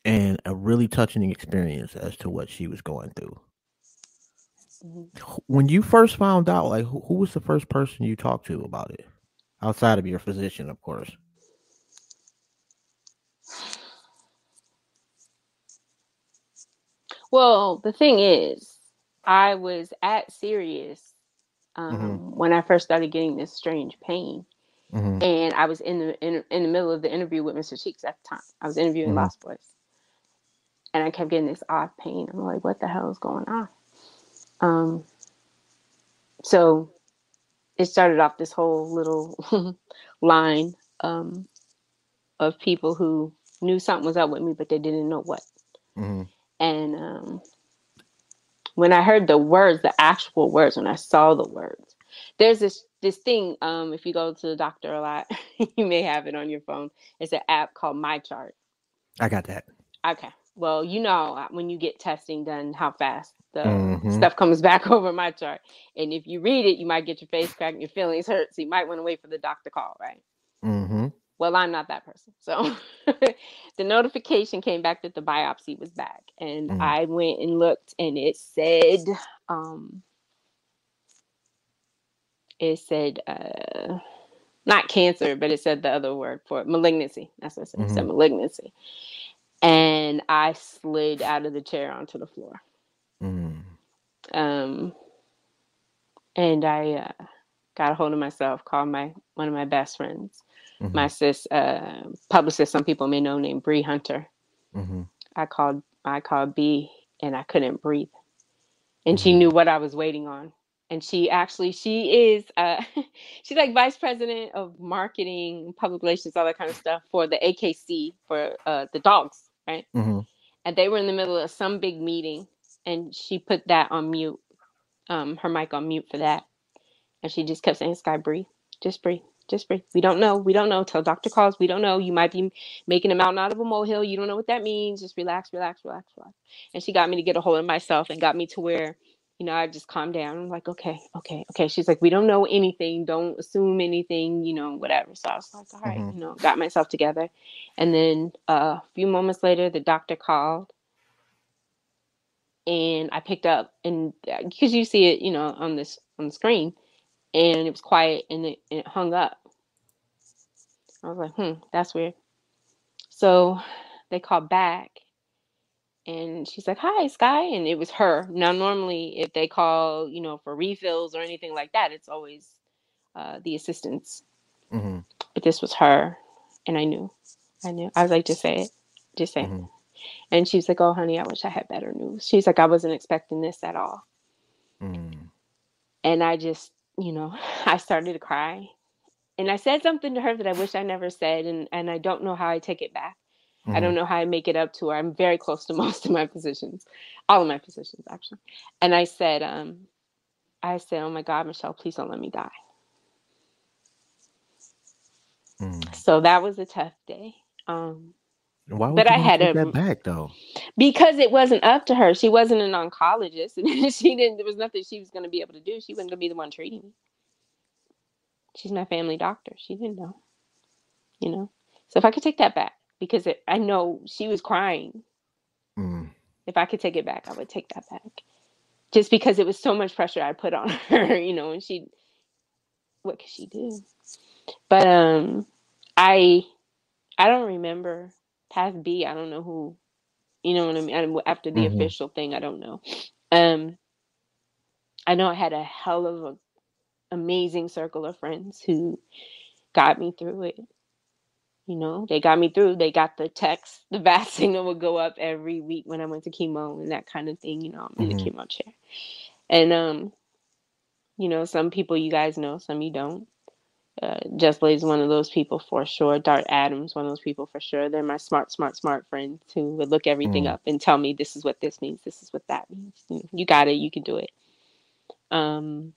and a really touching experience as to what she was going through. Mhm. When you first found out, like who, who was the first person you talked to about it, outside of your physician, of course? Well, the thing is, I was at Sirius um, when I first started getting this strange pain, Mm-hmm. and I was in the in, in the middle of the interview with Mr. Cheeks at the time. I was interviewing Mhm. Lost Boyz, and I kept getting this odd pain. I'm like, what the hell is going on? Um, so it started off this whole little line um, of people who knew something was up with me, but they didn't know what. Mm-hmm. And um, when I heard the words, the actual words, when I saw the words, there's this this thing. Um, if you go to the doctor a lot, you may have it on your phone. It's an app called MyChart. I got that. Okay. Well, you know uh, when you get testing done, how fast the Mhm. stuff comes back over my chart. And if you read it, you might get your face cracked and your feelings hurt. So you might want to wait for the doctor call, right? Mm-hmm. Well, I'm not that person. So the notification came back that the biopsy was back. And Mhm. I went and looked and it said, um, it said, uh, not cancer, but it said the other word for it, malignancy. That's what it said. It said malignancy. And I slid out of the chair onto the floor. Mm-hmm. Um, and I uh, got a hold of myself, called my one of my best friends, Mhm. my sis, uh, publicist. Some people may know named Bree Hunter. Mm-hmm. I called I called B, and I couldn't breathe, and she knew what I was waiting on. And she actually she is uh, she's like vice president of marketing, public relations, all that kind of stuff for the AKC for uh, the dogs, right? Mm-hmm. and they were in the middle of some big meeting and she put that on mute um her mic on mute for that and she just kept saying Skyy breathe just breathe just breathe we don't know we don't know till doctor calls we don't know you might be making a mountain out of a molehill you don't know what that means just relax relax relax relax. And she got me to get a hold of myself and got me to where you know i just calmed down i'm like okay okay okay. She's like we don't know anything don't assume anything you know whatever. So i was like all right, Mhm. you know got myself together. And then uh, a few moments later the doctor called. And I picked up and because you see it, you know, on this on the screen, and it was quiet and it, and it hung up. I was like, hmm, that's weird. So they called back, and she's like, "Hi, Skyy," and it was her. Now, normally, if they call, you know, for refills or anything like that, it's always uh, the assistants. Mm-hmm. But this was her, and I knew, I knew. I was like, "Just say it, just say it." Mhm. And she's like, "Oh, honey, I wish I had better news." She's like, "I wasn't expecting this at all." Mm-hmm. and I just, you know, I started to cry. And I said something to her that I wish I never said, and, and I don't know how I take it back. I don't know how I make it up to her. I'm very close to most of my physicians, all of my physicians actually. And I said, um, I said, oh my God, Michelle, please don't let me die. Mm-hmm. So that was a tough day. Um, Why would But you I had take a- that back though? because it wasn't up to her. She wasn't an oncologist, and she didn't. There was nothing she was going to be able to do. She wasn't going to be the one treating me. She's my family doctor. She didn't know, you know. So if I could take that back, because it, I know she was crying. Mm. If I could take it back, I would take that back. Just because it was so much pressure I put on her, you know, and she, what could she do? But um, I, I don't remember past B. I don't know who, you know what I mean. After the Mhm. official thing, I don't know. Um, I know I had a hell of a amazing circle of friends who got me through it. You know, they got me through. They got the text. The bat signal would go up every week when I went to chemo and that kind of thing. You know, I'm in Mhm. the chemo chair, and um, you know, some people you guys know, some you don't. Uh, Just is one of those people for sure. Dart Adams, one of those people for sure. They're my smart, smart, smart friends who would look everything Mm. up and tell me this is what this means, this is what that means. You- You got it, you can do it. Um,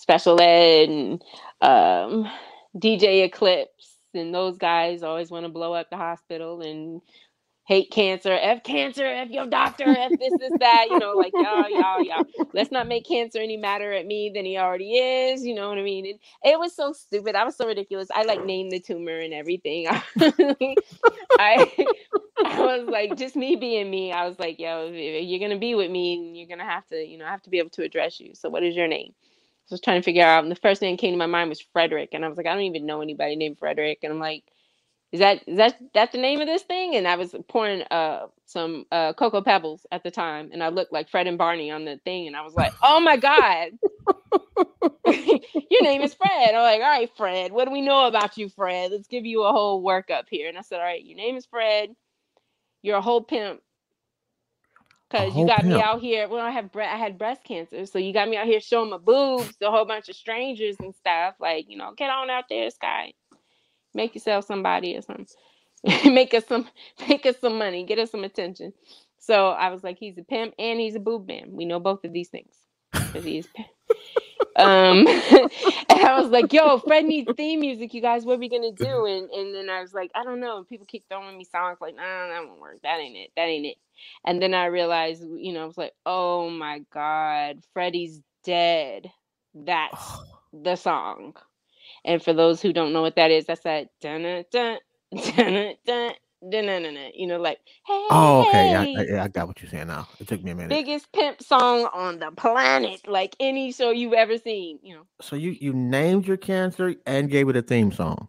special ed and um, DJ Eclipse and those guys always want to blow up the hospital and hate cancer, F cancer, F your doctor, F this, this, that, you know, like y'all, y'all, y'all. Let's not make cancer any madder at me than he already is. You know what I mean? It, it was so stupid. I was so ridiculous. I like named the tumor and everything. I I was like, just me being me. I was like, yo, you're gonna be with me, and you're gonna have to, you know, I have to be able to address you. So what is your name? I was trying to figure out, and the first name that came to my mind was Frederick, and I was like, I don't even know anybody named Frederick, and I'm like, is that is that that the name of this thing? And I was pouring uh some uh cocoa pebbles at the time, and I looked like Fred and Barney on the thing, and I was like, oh my god, your name is Fred. I'm like, all right, Fred, what do we know about you, Fred? Let's give you a whole workup here. And I said, all right, your name is Fred. You're a whole pimp because you got pimp. me out here. Well, I have bre- I had breast cancer, so you got me out here showing my boobs to a whole bunch of strangers and stuff. Like, you know, get on out there, Skyy. Make yourself somebody or something. make us some make us some money, get us some attention. So I was like, he's a pimp and he's a boob man. We know both of these things. Because he's um and I was like, yo, Fred needs theme music, you guys. What are we gonna do? And and then I was like, I don't know. And people keep throwing me songs like, nah, that won't work. That ain't it. That ain't it. And then I realized, you know, I was like, oh my God, Freddie's dead. That's the song. And for those who don't know what that is, that's that dun dun dun dun dun you know, like hey. Oh, okay, yeah, yeah, I got what you're saying now. It took me a minute. Biggest pimp song on the planet, like any show you've ever seen, you know. So you you named your cancer and gave it a theme song.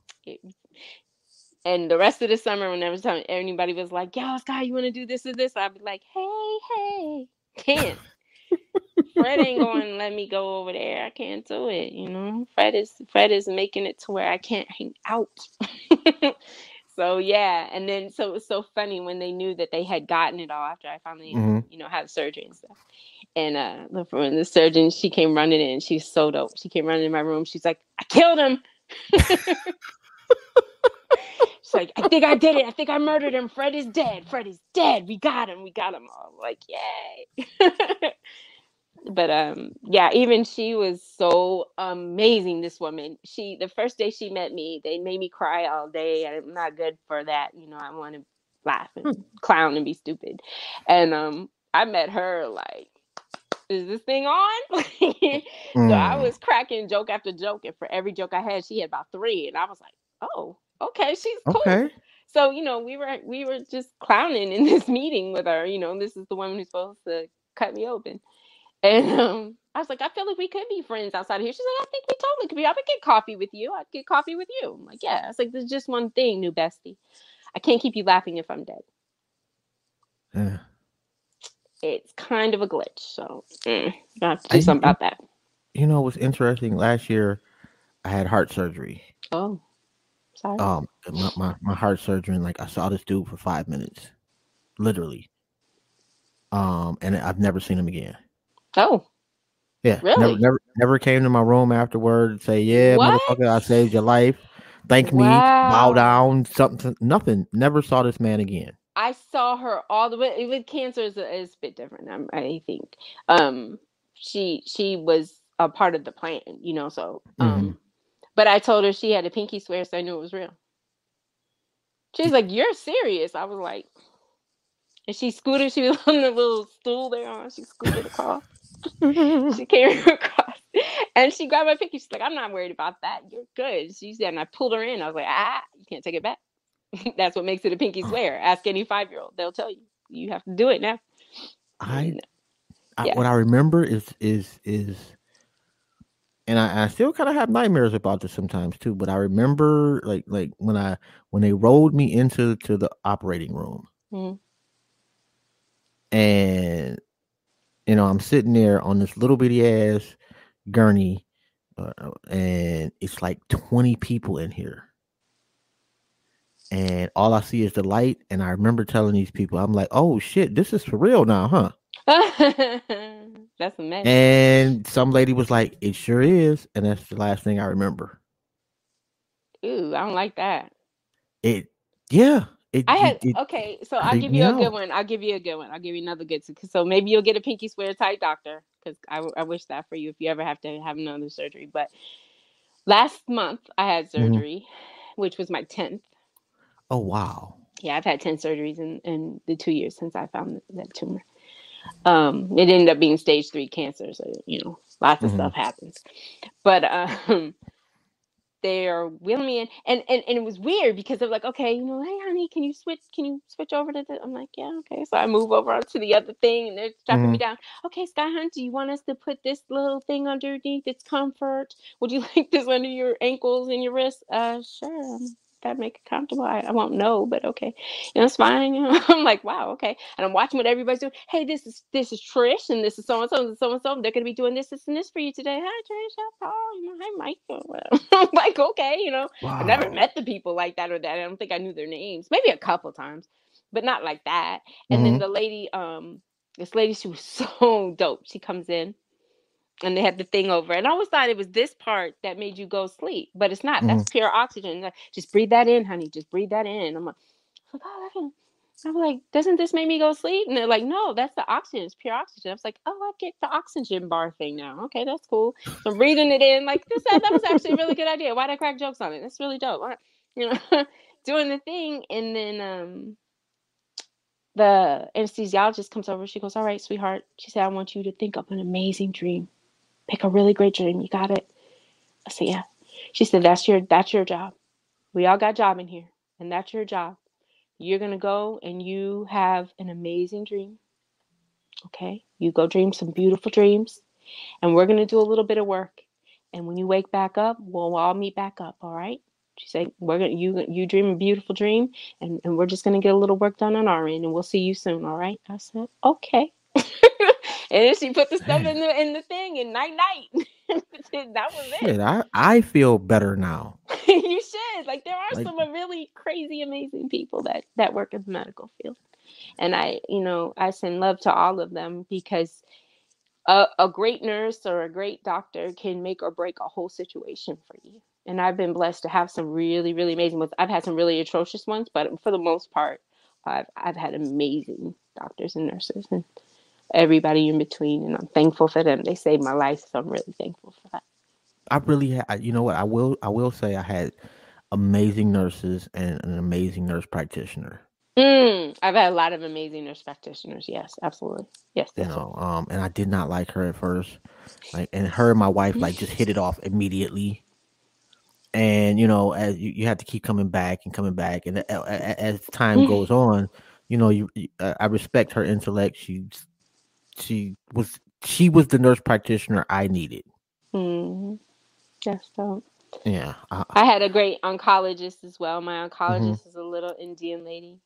And the rest of the summer, whenever time anybody was like, "Yo, Skyy, you want to do this or this?" I'd be like, "Hey, hey, can't." Fred ain't going to let me go over there. I can't do it. You know, Fred is Fred is making it to where I can't hang out. so yeah, and then so it was so funny when they knew that they had gotten it all after I finally, mm-hmm. you know, had surgery and stuff. And uh, the when the surgeon, she came running in. She's so dope. She came running in my room. She's like, "I killed him." She's like, I think I did it. I think I murdered him. Fred is dead. Fred is dead. We got him. We got him all. like, yay. but um yeah even she was so amazing this woman she the first day she met me they made me cry all day i'm not good for that you know i want to laugh and hmm. clown and be stupid and um i met her like is this thing on mm. so i hmm. was cracking joke after joke and for every joke i had she had about three and i was like oh okay she's cool okay. so you know we were we were just clowning in this meeting with her you know this is the woman who's supposed to cut me open and um, I was like, I feel like we could be friends outside of here. She's like, I think we totally could be. I would get coffee with you. I'd get coffee with you. I'm like, yeah. It's like there's just one thing, new bestie. I can't keep you laughing if I'm dead. Yeah. It's kind of a glitch. So mm, I have to do I, something about that. You know what's interesting? Last year I had heart surgery. Oh. Sorry. Um my, my, my heart surgery and like I saw this dude for five minutes. Literally. Um and I've never seen him again. Oh. Yeah. Really? Never, never, never came to my room afterward and say, "Yeah, what? motherfucker, I saved your life. Thank me. Bow down. Something. Nothing. Never saw this man again." I saw her all the way with cancer is a, is a bit different. Um, I think. Um, she she was a part of the plan, you know. So, um, mm-hmm. but I told her she had a pinky swear, so I knew it was real. She's like, "You're serious?" I was like, and she scooted. She was on the little stool there on. She scooted across. she came across and she grabbed my pinky. She's like, I'm not worried about that. You're good. She said, and I pulled her in. I was like, ah, you can't take it back. That's what makes it a pinky swear. Ask any five year old. They'll tell you. You have to do it now. I, I yeah. what I remember is is is and I, I still kind of have nightmares about this sometimes too. But I remember like like when I when they rolled me into to the operating room, mm-hmm. and you know, I'm sitting there on this little bitty ass gurney, uh, and it's like 20 people in here. And all I see is the light. And I remember telling these people, I'm like, oh shit, this is for real now, huh? that's amazing. And some lady was like, it sure is. And that's the last thing I remember. Ooh, I don't like that. It, yeah, it, I had it, okay, so I'll give you a good one. I'll give you a good one. I'll give you another good. So maybe you'll get a pinky swear tight doctor because I, I wish that for you if you ever have to have another surgery. But last month I had mm-hmm. surgery, mm-hmm. which was my tenth. Oh wow! Yeah, I've had 10 surgeries in, in the two years since I found that tumor. Um, it ended up being stage three cancer. So, you know, lots of Mhm. stuff happens. But um, they're wheeling me in. And, and, and it was weird because they're like, okay, you know, hey, honey, can you switch? Can you switch over to the? I'm like, yeah, okay. So I move over to the other thing and they're strapping me down. Okay, Skyy Hunt, do you want us to put this little thing underneath its comfort? Would you like this under your ankles and your wrists? Uh, sure. That make it comfortable. I, I won't know, but okay, you know, it's fine. You know, I'm like, wow, okay. And I'm watching what everybody's doing. Hey, this is this is Trish, and this is so and so and so and so. They're gonna be doing this, this, and this for you today. Hi, Trish. Hi, Paul. You know, hi, Michael. I'm like, okay, you know, I never met the people like that or that. I don't think I knew their names. Maybe a couple times, but not like that. And then Mhm. the lady, um, this lady, she was so dope. She comes in and they had the thing over. And I always thought it was this part that made you go sleep, but it's not. That's pure oxygen. Like, Just breathe that in, honey. Just breathe that in. I'm like, oh, that can. I'm like, doesn't this make me go sleep? And they're like, no, that's the oxygen. It's pure oxygen. I was like, oh, I get the oxygen bar thing now. Okay, that's cool. So I'm breathing it in. Like this, that, that was actually a really good idea. Why'd I crack jokes on it? That's really dope. Why- You know, doing the thing, and then um, the anesthesiologist comes over. She goes, all right, sweetheart. She said, I want you to think of an amazing dream. Pick a really great dream. You got it. I said, yeah. She said, that's your that's your job. We all got job in here, and that's your job. You're gonna go and you have an amazing dream. Okay, you go dream some beautiful dreams, and we're gonna do a little bit of work. And when you wake back up, we'll all meet back up. All right? She said, "We're gonna you you dream a beautiful dream, and and we're just gonna get a little work done on our end, and we'll see you soon. All right?" I said, "Okay." and then she put the stuff in the in the thing, and night night. that was it. Shit, I, I feel better now. you should. Like there are Like- some uh, really crazy, amazing people that that work in the medical field, and I, you know, I send love to all of them because a, a great nurse or a great doctor can make or break a whole situation for you. And I've been blessed to have some really, really amazing ones. I've had some really atrocious ones, but for the most part, I've I've had amazing doctors and nurses and everybody in between, and I'm thankful for them. They saved my life, so I'm really thankful for that. I really had, you know what? I will, I will say I had amazing nurses and an amazing nurse practitioner. Mm, I've had a lot of amazing nurse practitioners. Yes, absolutely. Yes, You know, um, and I did not like her at first. Like, and her and my wife like just hit it off immediately. And you know, as you, you have to keep coming back and coming back, and a- a- a- as time goes on, you know, you, uh, I respect her intellect. She, she was, she was the nurse practitioner I needed. Mm, so Yeah, I, I had a great oncologist as well. My Mm-hmm. oncologist is a little Indian lady.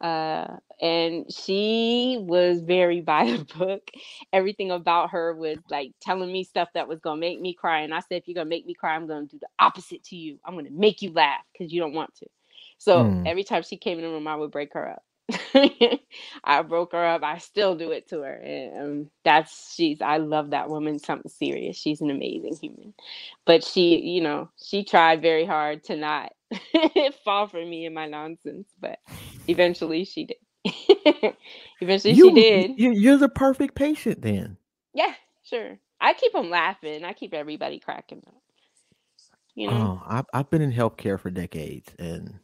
Uh, and she was very by the book. Everything about her was like telling me stuff that was gonna make me cry. And I said, if you're gonna make me cry, I'm gonna do the opposite to you. I'm gonna make you laugh because you don't want to. So Mm. every time she came in the room, I would break her up. I broke her up. I still do it to her. And that's she's I love that woman, something serious. She's an amazing human. But she, you know, she tried very hard to not fall for me and my nonsense, but eventually she did. eventually you, she did. You, you're the perfect patient then. Yeah, sure. I keep them laughing. I keep everybody cracking up. You know? Oh, I've I've been in healthcare for decades, and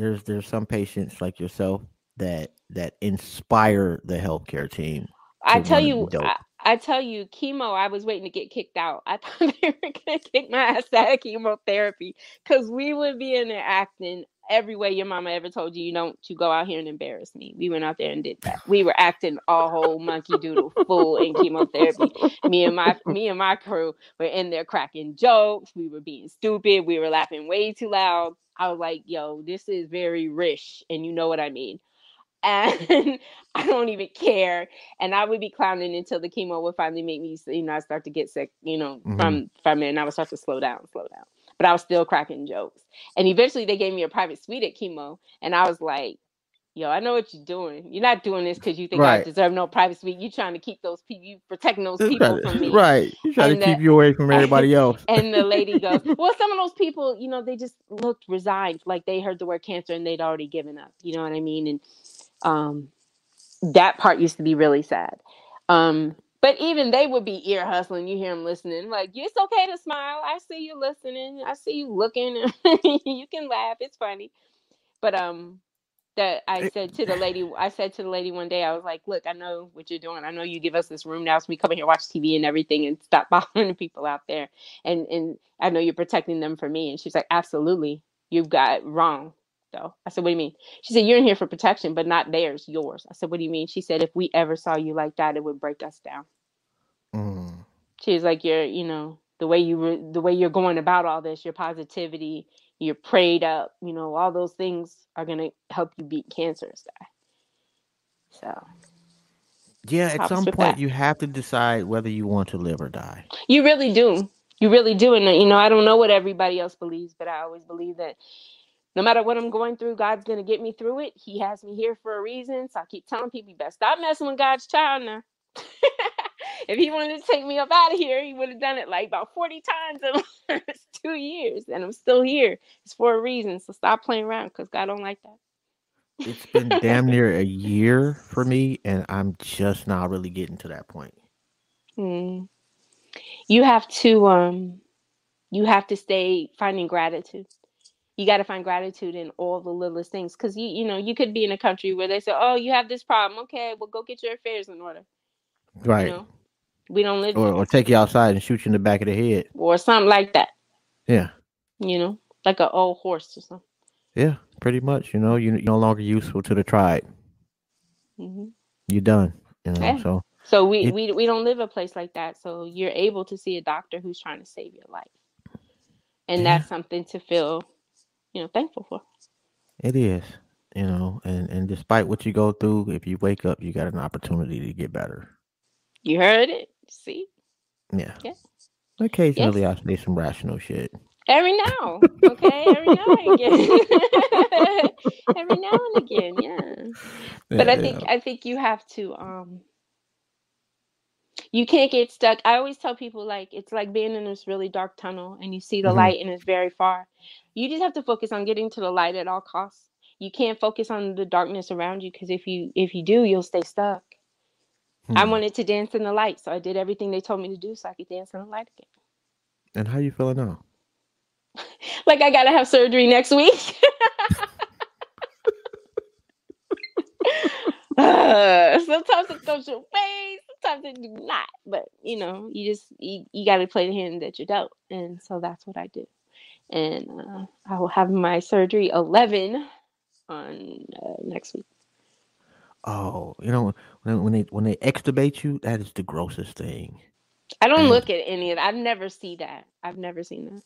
there's there's some patients like yourself that that inspire the healthcare team. I tell you. I, I tell you, chemo. I was waiting to get kicked out. I thought they were gonna kick my ass out of chemotherapy because we would be in there acting every way your mama ever told you. You don't you go out here and embarrass me. We went out there and did that. We were acting a whole monkey doodle fool in chemotherapy. Me and my me and my crew were in there cracking jokes. We were being stupid. We were laughing way too loud. I was like, "Yo, this is very rich," and you know what I mean and I don't even care. And I would be clowning until the chemo would finally make me, you know, I start to get sick, you know, Mhm. from from it, and I would start to slow down, slow down. But I was still cracking jokes. And eventually, they gave me a private suite at chemo, and I was like, "Yo, I know what you're doing. You're not doing this because you think I deserve no private suite. You're trying to keep those people, you protecting those people try from me." right, you try And to keep you away from everybody else. And the lady goes, Well, some of those people, you know, they just looked resigned, like they heard the word cancer and they'd already given up. You know what I mean? And um that part used to be really sad. Um, but even they would be ear hustling. You hear them listening, like, it's okay to smile. I see you listening. I see you looking. you can laugh. It's funny. But um, that I said to the lady, I said to the lady one day, I was like, "Look, I know what you're doing. I know you give us this room now, so we come in here, watch TV and everything, and stop bothering the people out there. And and I know you're protecting them from me." And she's like, "Absolutely, you've got it wrong." Though I said, "What do you mean?" She said, "You're in here for protection, but not theirs, yours." I said, "What do you mean?" She said, "If we ever saw you like that, it would break us down." Mm. She was like, "You're, you know, the way you re- the way you're going about all this, your positivity, you're prayed up, you know, all those things are gonna help you beat cancer and stuff." So Yeah, at some point that. you have to decide whether you want to live or die. you really do, you really do, and uh, you know, I don't know what everybody else believes, but I always believe that no matter what I'm going through, God's gonna get me through it. He has me here for a reason, so I keep telling people, "You better stop messing with God's child now." if he wanted to take me up out of here, he would have done it like about 40 times in the last two years, and I'm still here. It's for a reason, so stop playing around because God don't like that. It's been damn near a year for me, and I'm just now really getting to that point. Mm. You have to um you have to stay finding gratitude. You got to find gratitude in all the littlest things cuz you you know, you could be in a country where they say, "Oh, you have this problem. Okay, well go get your affairs in order." Right. You know. We don't live or, or take you outside and shoot you in the back of the head. or something like that, Yeah. you know, like an old horse or something. Yeah. Pretty much. You know, you- you're no longer useful to the tribe. hmm You're done. You know, Yeah. so So we, It- we we don't live a place like that. So you're able to see a doctor who's trying to save your life, and Yeah. that's something to feel, you know, thankful for. it is. You know, and and despite what you go through, if you wake up, you got an opportunity to get better. You heard it. See, Yeah. Yeah. Occasionally, I say some rational shit. every now, okay, every now and again, every now and again, yeah. But Yeah, I think I think you have to um. You can't get stuck. I always tell people like it's like being in this really dark tunnel and you see the Mhm. light and it's very far. You just have to focus on getting to the light at all costs. You can't focus on the darkness around you because if you if you do, you'll stay stuck. I Hmm. wanted to dance in the light, so I did everything they told me to do so I could dance in the light again. And how you feeling now? Like I gotta have surgery next week. Uh, sometimes it goes your way, sometimes it do not. But you know, you just you, you got to play the hand that you're dealt, and so that's what I do. And uh, I will have my surgery eleven on uh, next week. Oh, you know when when they when they extubate you, that is the grossest thing. I don't Mm. look at any of that. I've never seen that. I've never seen that.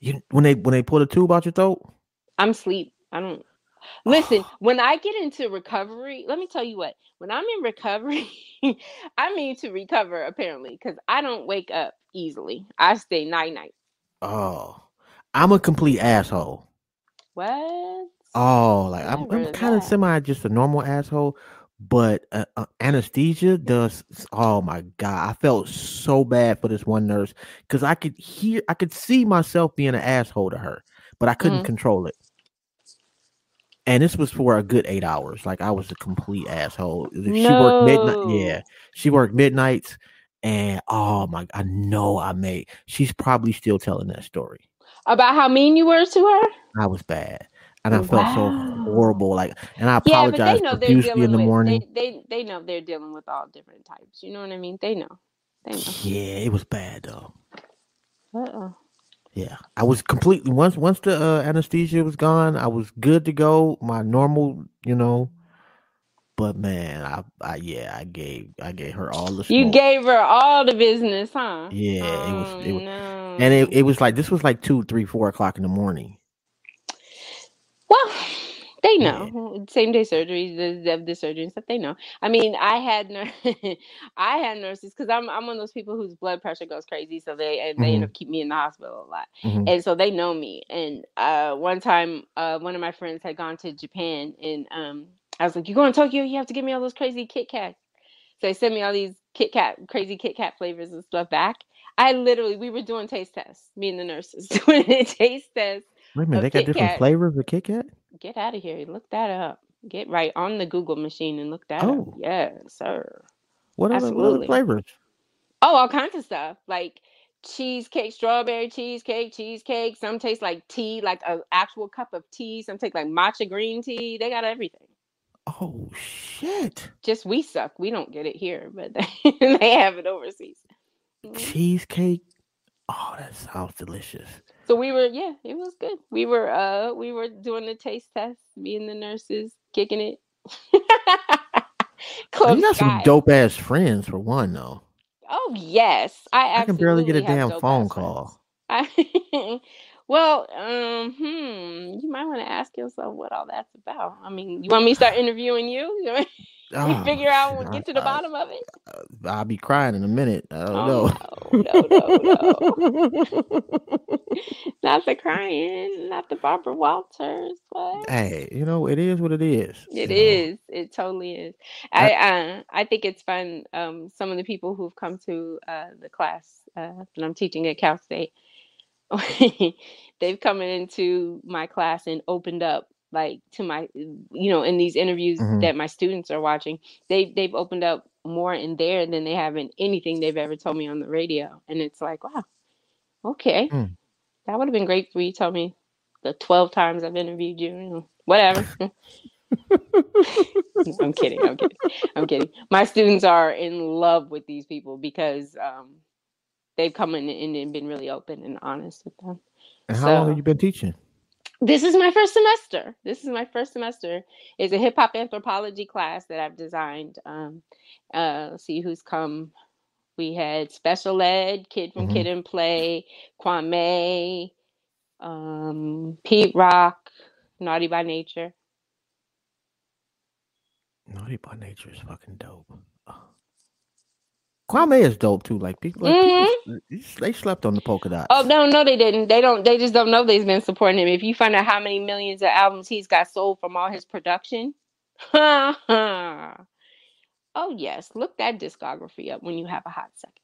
You when they when they pull the tube out your throat. I'm sleep. I don't listen. When I get into recovery, let me tell you what. When I'm in recovery, I mean to recover apparently because I don't wake up easily. I stay night night. Oh, I'm a complete asshole. What? Oh, like I'm, I'm kind of semi just a normal asshole, but uh, uh, anesthesia does. Oh my god, I felt so bad for this one nurse because I could hear, I could see myself being an asshole to her, but I couldn't Mhm. control it. And this was for a good eight hours. Like I was a complete asshole. She worked midnight. Yeah, she worked midnights, and oh my, I know I made. She's probably still telling that story. About how mean you were to her? I was bad, and I felt so horrible. Like, and I Yeah, but they know they're profusely dealing in the with morning. They, they they know they're dealing with all different types. You know what I mean? They know. They know. Yeah, it was bad though. Uh-uh. Yeah, I was completely once once the uh, anesthesia was gone, I was good to go. My normal, you know. But man, I, I yeah, I gave I gave her all the You gave her all the business, huh? Yeah, it was- it Oh, was- no. and it, it was like this was like two, three, four o'clock in the morning. Well, they know. Same day surgery, the, the the surgery and stuff. They know. I mean, I had I had nurses because I'm I'm one of those people whose blood pressure goes crazy, so they and they end Mhm. up keep me in the hospital a lot, Mhm. and so they know me. And uh, one time, uh, one of my friends had gone to Japan, and um, I was like, "You going to Tokyo? You have to give me all those crazy Kit Kats." So they sent me all these Kit Kat, crazy Kit Kat flavors and stuff back. I literally, we were doing taste tests, me and the nurses doing a taste test. Wait a minute, they got Kit different Kat. flavors of Kit Kat. Get out of here. Look that up. Get right on the Google machine and look that up. Oh. Yes, sir. What other, what other flavors? Oh, all kinds of stuff. Like cheesecake, strawberry cheesecake, cheesecake. Some taste like tea, like an actual cup of tea. Some taste like matcha green tea. They got everything. Oh shit! Just we suck. We don't get it here, but they, they have it overseas. Mhm. Cheesecake. Oh, that sounds delicious. So we were, yeah, it was good. We were, uh, we were doing the taste test, being the nurses, kicking it. Club you got some dope ass friends for one, though. Oh yes, I. I can barely get a damn phone call. I, well, um, hmm, you might want to ask yourself what all that's about. I mean, you want me to start interviewing you? You want me to Oh, figure out, I- get to the I- bottom of it. I'll be crying in a minute. I don't Oh, know. no, no, no, no. not the crying, not the Barbara Walters. What? hey, you know it is what it is. It is. know. It totally is. I uh, I think it's fun. Um, some of the people who've come to uh, the class uh, that I'm teaching at Cal State, they've come into my class and opened up like to my, you know, in these interviews Mhm. that my students are watching. They they've opened up more in there than they have in anything they've ever told me on the radio, and it's like, wow, okay, Mm. that would have been great for you. to Tell me the twelve times I've interviewed you, you know, whatever. I'm kidding. I'm kidding. I'm kidding. My students are in love with these people because um, they've come in and, and been really open and honest with them. And how long have you been teaching? This is my first semester. This is my first semester. It's a hip hop anthropology class that I've designed. Um, uh, let's see who's come. We had special ed, kid from Mhm. Kid and Play, Kwame, um, Pete Rock, Naughty by Nature. Naughty by Nature is fucking dope. Kwame is dope too. Like people, like, people they slept on the polka dots. Mm-hmm. Oh no, no, they didn't. They don't. They just don't know they've been supporting him. If you find out how many millions of albums he's got sold from all his production, oh yes, look that discography up when you have a hot second.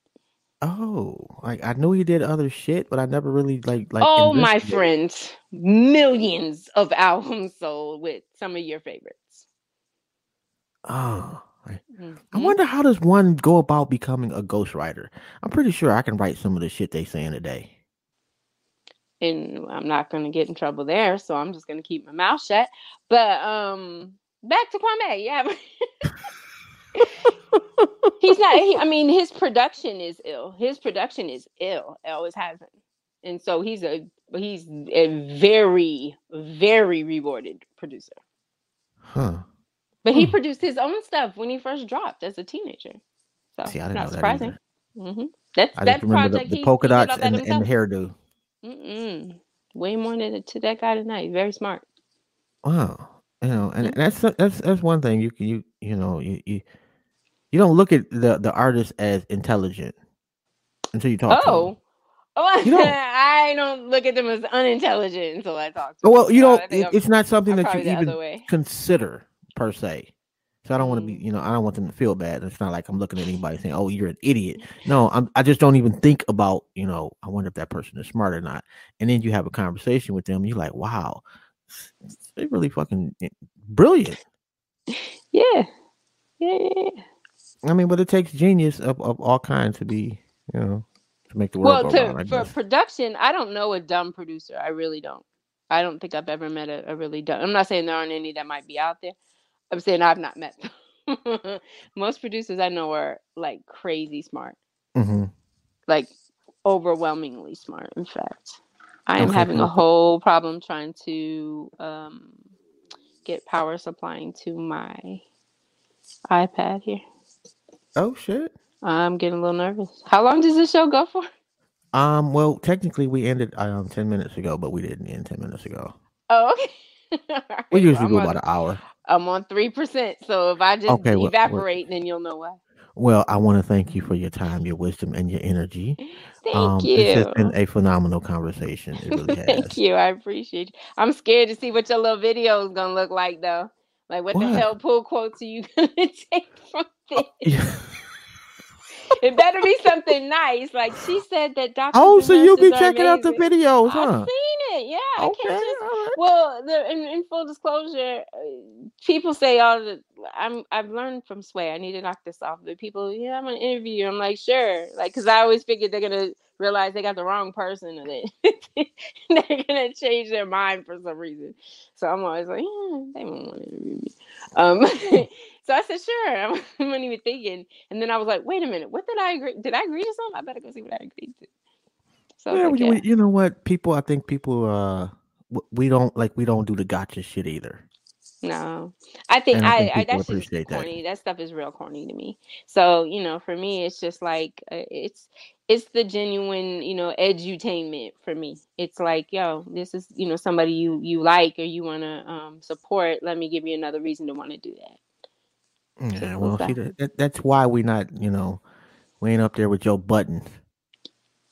Oh, like I knew he did other shit, but I never really like like. oh my friends, millions of albums sold with some of your favorites. Oh, I, I Mhm. wonder how does one go about becoming a ghostwriter? I'm pretty sure I can write some of the shit they say in saying today. and I'm not going to get in trouble there, so I'm just going to keep my mouth shut. But um, back to Kwame, yeah. He's not. He, I mean, his production is ill. His production is ill. It always has been, and so he's a he's a very very rewarded producer. Huh? But he Hmm. produced his own stuff when he first dropped as a teenager. So See, I didn't not know that surprising. either. hmm That's I that just remember the, the polka he did all dots and, and the hairdo. Mm-mm. Way more than to that guy tonight. Very smart. Wow, you know, and Mhm. that's that's that's one thing you can you you know you you, you don't look at the the artist as intelligent until you talk. Oh. Oh, You don't. I don't look at them as unintelligent until I talk to Oh, them. well, you So don't. It, it's not something I'm that you even consider per se. So I don't want to be, Mm. you know, I don't want them to feel bad. It's not like I'm looking at anybody saying, "Oh, you're an idiot." No, I'm. I just don't even think about, you know, I wonder if that person is smart or not. And then you have a conversation with them. You're like, "Wow, they're really fucking eh, brilliant." Yeah. Yeah. I mean, but it takes genius of, of all kinds to be, you know, to make the world Well, go round. I for guess. production, I don't know a dumb producer. I really don't. I don't think I've ever met a, a really dumb. I'm not saying there aren't any that might be out there. I'm saying I've not met them. Most producers I know are like crazy smart, hmm like overwhelmingly smart. In fact, I am Okay, having a whole problem trying to um, get power supplying to my iPad here. Oh shit. I'm getting a little nervous. How long does this show go for? Um. Well, technically, we ended um ten minutes ago, but we didn't end ten minutes ago. Oh, okay. Right, We usually go about an hour. I'm on three percent. So if I just Okay, well- well- evaporate, then you'll know why. Well, I want to thank you for your time, your wisdom, and your energy. Thank um, you. It's just been a phenomenal conversation. It really. Thank you. I appreciate you. I'm scared to see what your little video is gonna look like though. Like what, the hell pull quotes are you gonna take from this? It better be something nice. Like she said that doctors. Oh, so you'll be checking out the amazing. videos, I've seen it. Yeah, I can't just right. Well, the, in, in full disclosure, uh, people say all the I'm I've learned from Sway. I need to knock this off. The people, yeah, I'm gonna interview you. I'm like, sure, like, cause I always figured they're gonna realize they got the wrong person, and then they're gonna change their mind for some reason. So I'm always like, yeah, they won't want to interview me. Um, so I said, sure. I'm not even thinking, and then I was like, wait a minute, what did I agree? Did I agree to something? I better go see what I agreed to. So Well, like, you, yeah. you know what? People, I think people, uh, we don't like we don't do the gotcha shit either. No, I think And I I, think I, that's just appreciate that. corny. That. stuff is real corny to me. So you know, for me, it's just like uh, it's it's the genuine, you know, edutainment for me. It's like, yo, this is you know somebody you you like or you want to um, support. Let me give you another reason to want to do that. Yeah, Simple well, see, that. that, that, that's why we not, you know, we ain't up there with Joe Budden.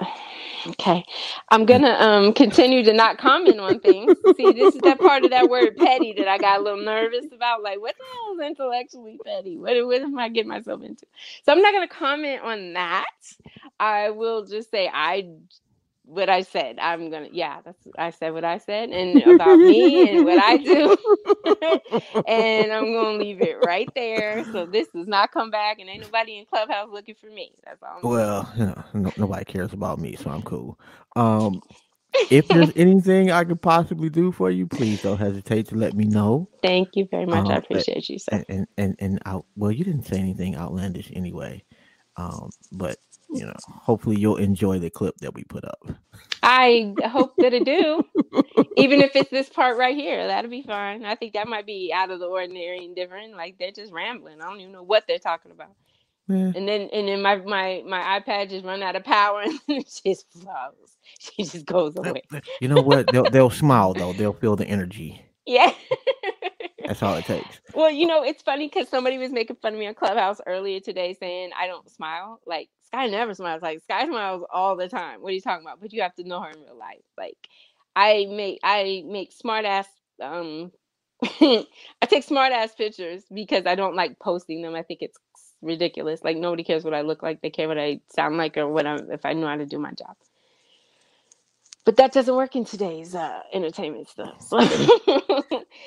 Okay, I'm gonna um continue to not comment on things. See, this is that part of that word petty that I got a little nervous about. Like, what the hell is intellectually petty? What what am I getting myself into? So I'm not gonna comment on that. I will just say I what I said. I'm gonna yeah, that's I said what I said and about me and what I do. and I'm gonna leave it right there. So this does not come back and ain't nobody in Clubhouse looking for me. That's all I'm. Well, you know, no, nobody cares about me, so I'm cool. Um, if there's anything I could possibly do for you, please don't hesitate to let me know. Thank you very much. Um, I appreciate you, sir. And and and, and out. Well, you didn't say anything outlandish anyway. Um, but you know, hopefully you'll enjoy the clip that we put up. I hope that it do. Even if it's this part right here, that'll be fine. I think that might be out of the ordinary and different. Like they're just rambling. I don't even know what they're talking about. Eh, And then and then my my my iPad just run out of power and it just flows. She just goes away. you know what? They'll they'll smile though. They'll feel the energy. Yeah. That's all it takes. well, you know, it's funny because somebody was making fun of me on Clubhouse earlier today saying I don't smile. Like Skyy never smiles. Like Skyy smiles all the time. What are you talking about? But you have to know her in real life. Like I make I make smart ass um I take smart ass pictures because I don't like posting them. I think it's ridiculous. Like nobody cares what I look like. They care what I sound like or what I'm if I know how to do my job. But that doesn't work in today's uh, entertainment stuff. So.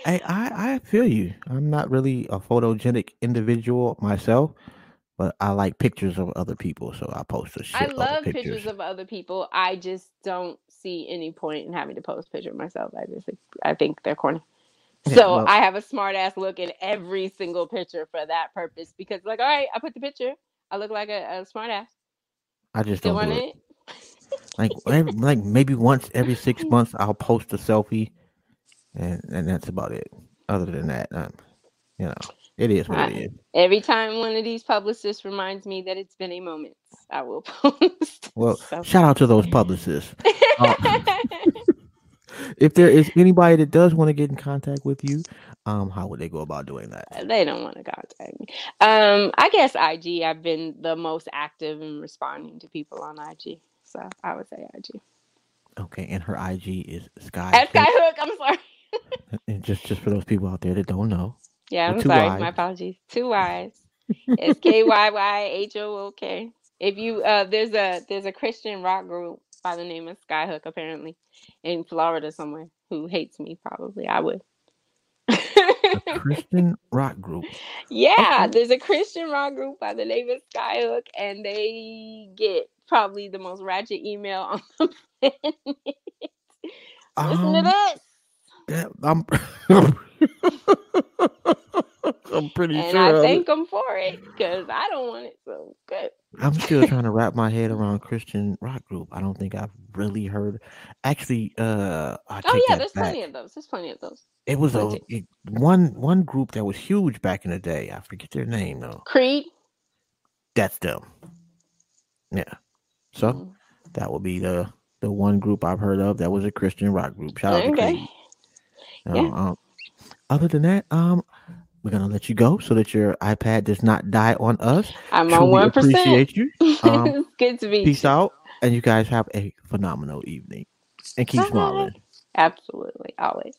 Hey, I, I feel you. I'm not really a photogenic individual myself, but I like pictures of other people, so I post a shit I love pictures. pictures. of other people. I just don't see any point in having to post a picture of myself. I just think I think they're corny. Yeah, So well- I have a smart ass look in every single picture for that purpose because like, all right, I put the picture. I look like a, a smart ass. I just Still don't want do it. it? Like every, like maybe once every six months I'll post a selfie, and and that's about it. Other than that, um, you know, it is what it Right. is. Every time one of these publicists reminds me that it's been a moment, I will post. Well, So- shout out to those publicists. Uh, if there is anybody that does want to get in contact with you, um, how would they go about doing that? they don't want to contact me. Um, I guess IG. I've been the most active in responding to people on IG, so I would say IG. Okay, and her IG is Sky. At Hook. Skyhook, I'm sorry. And just just for those people out there that don't know, Yeah, I'm sorry. Ys. My apologies. Two Y's. S K Y Y H O O K. If you uh, there's a there's a Christian rock group by the name of Skyhook apparently in Florida somewhere who hates me probably. I would. a Christian rock group. yeah, Okay. there's a Christian rock group by the name of Skyhook, and they get probably the most ratchet email on the planet. Listen to Um, this. That- I'm I'm pretty And sure. And I thank them for it because I don't want it. So good. I'm still trying to wrap my head around Christian rock group. I don't think I've really heard. Actually, uh, I Oh yeah, there's back. plenty of those. There's plenty of those. It was a it- one one group that was huge back in the day. I forget their name though. Creed. That's them. Yeah. So Mm, that would be the the one group I've heard of that was a Christian rock group. Shout out to Creed. Uh, Yeah. um, other than that, um, we're gonna let you go so that your iPad does not die on us. I'm on Truly one percent. appreciate you. Um, good to be. Peace out, and you guys have a phenomenal evening. And keep Bye. smiling. Absolutely, always.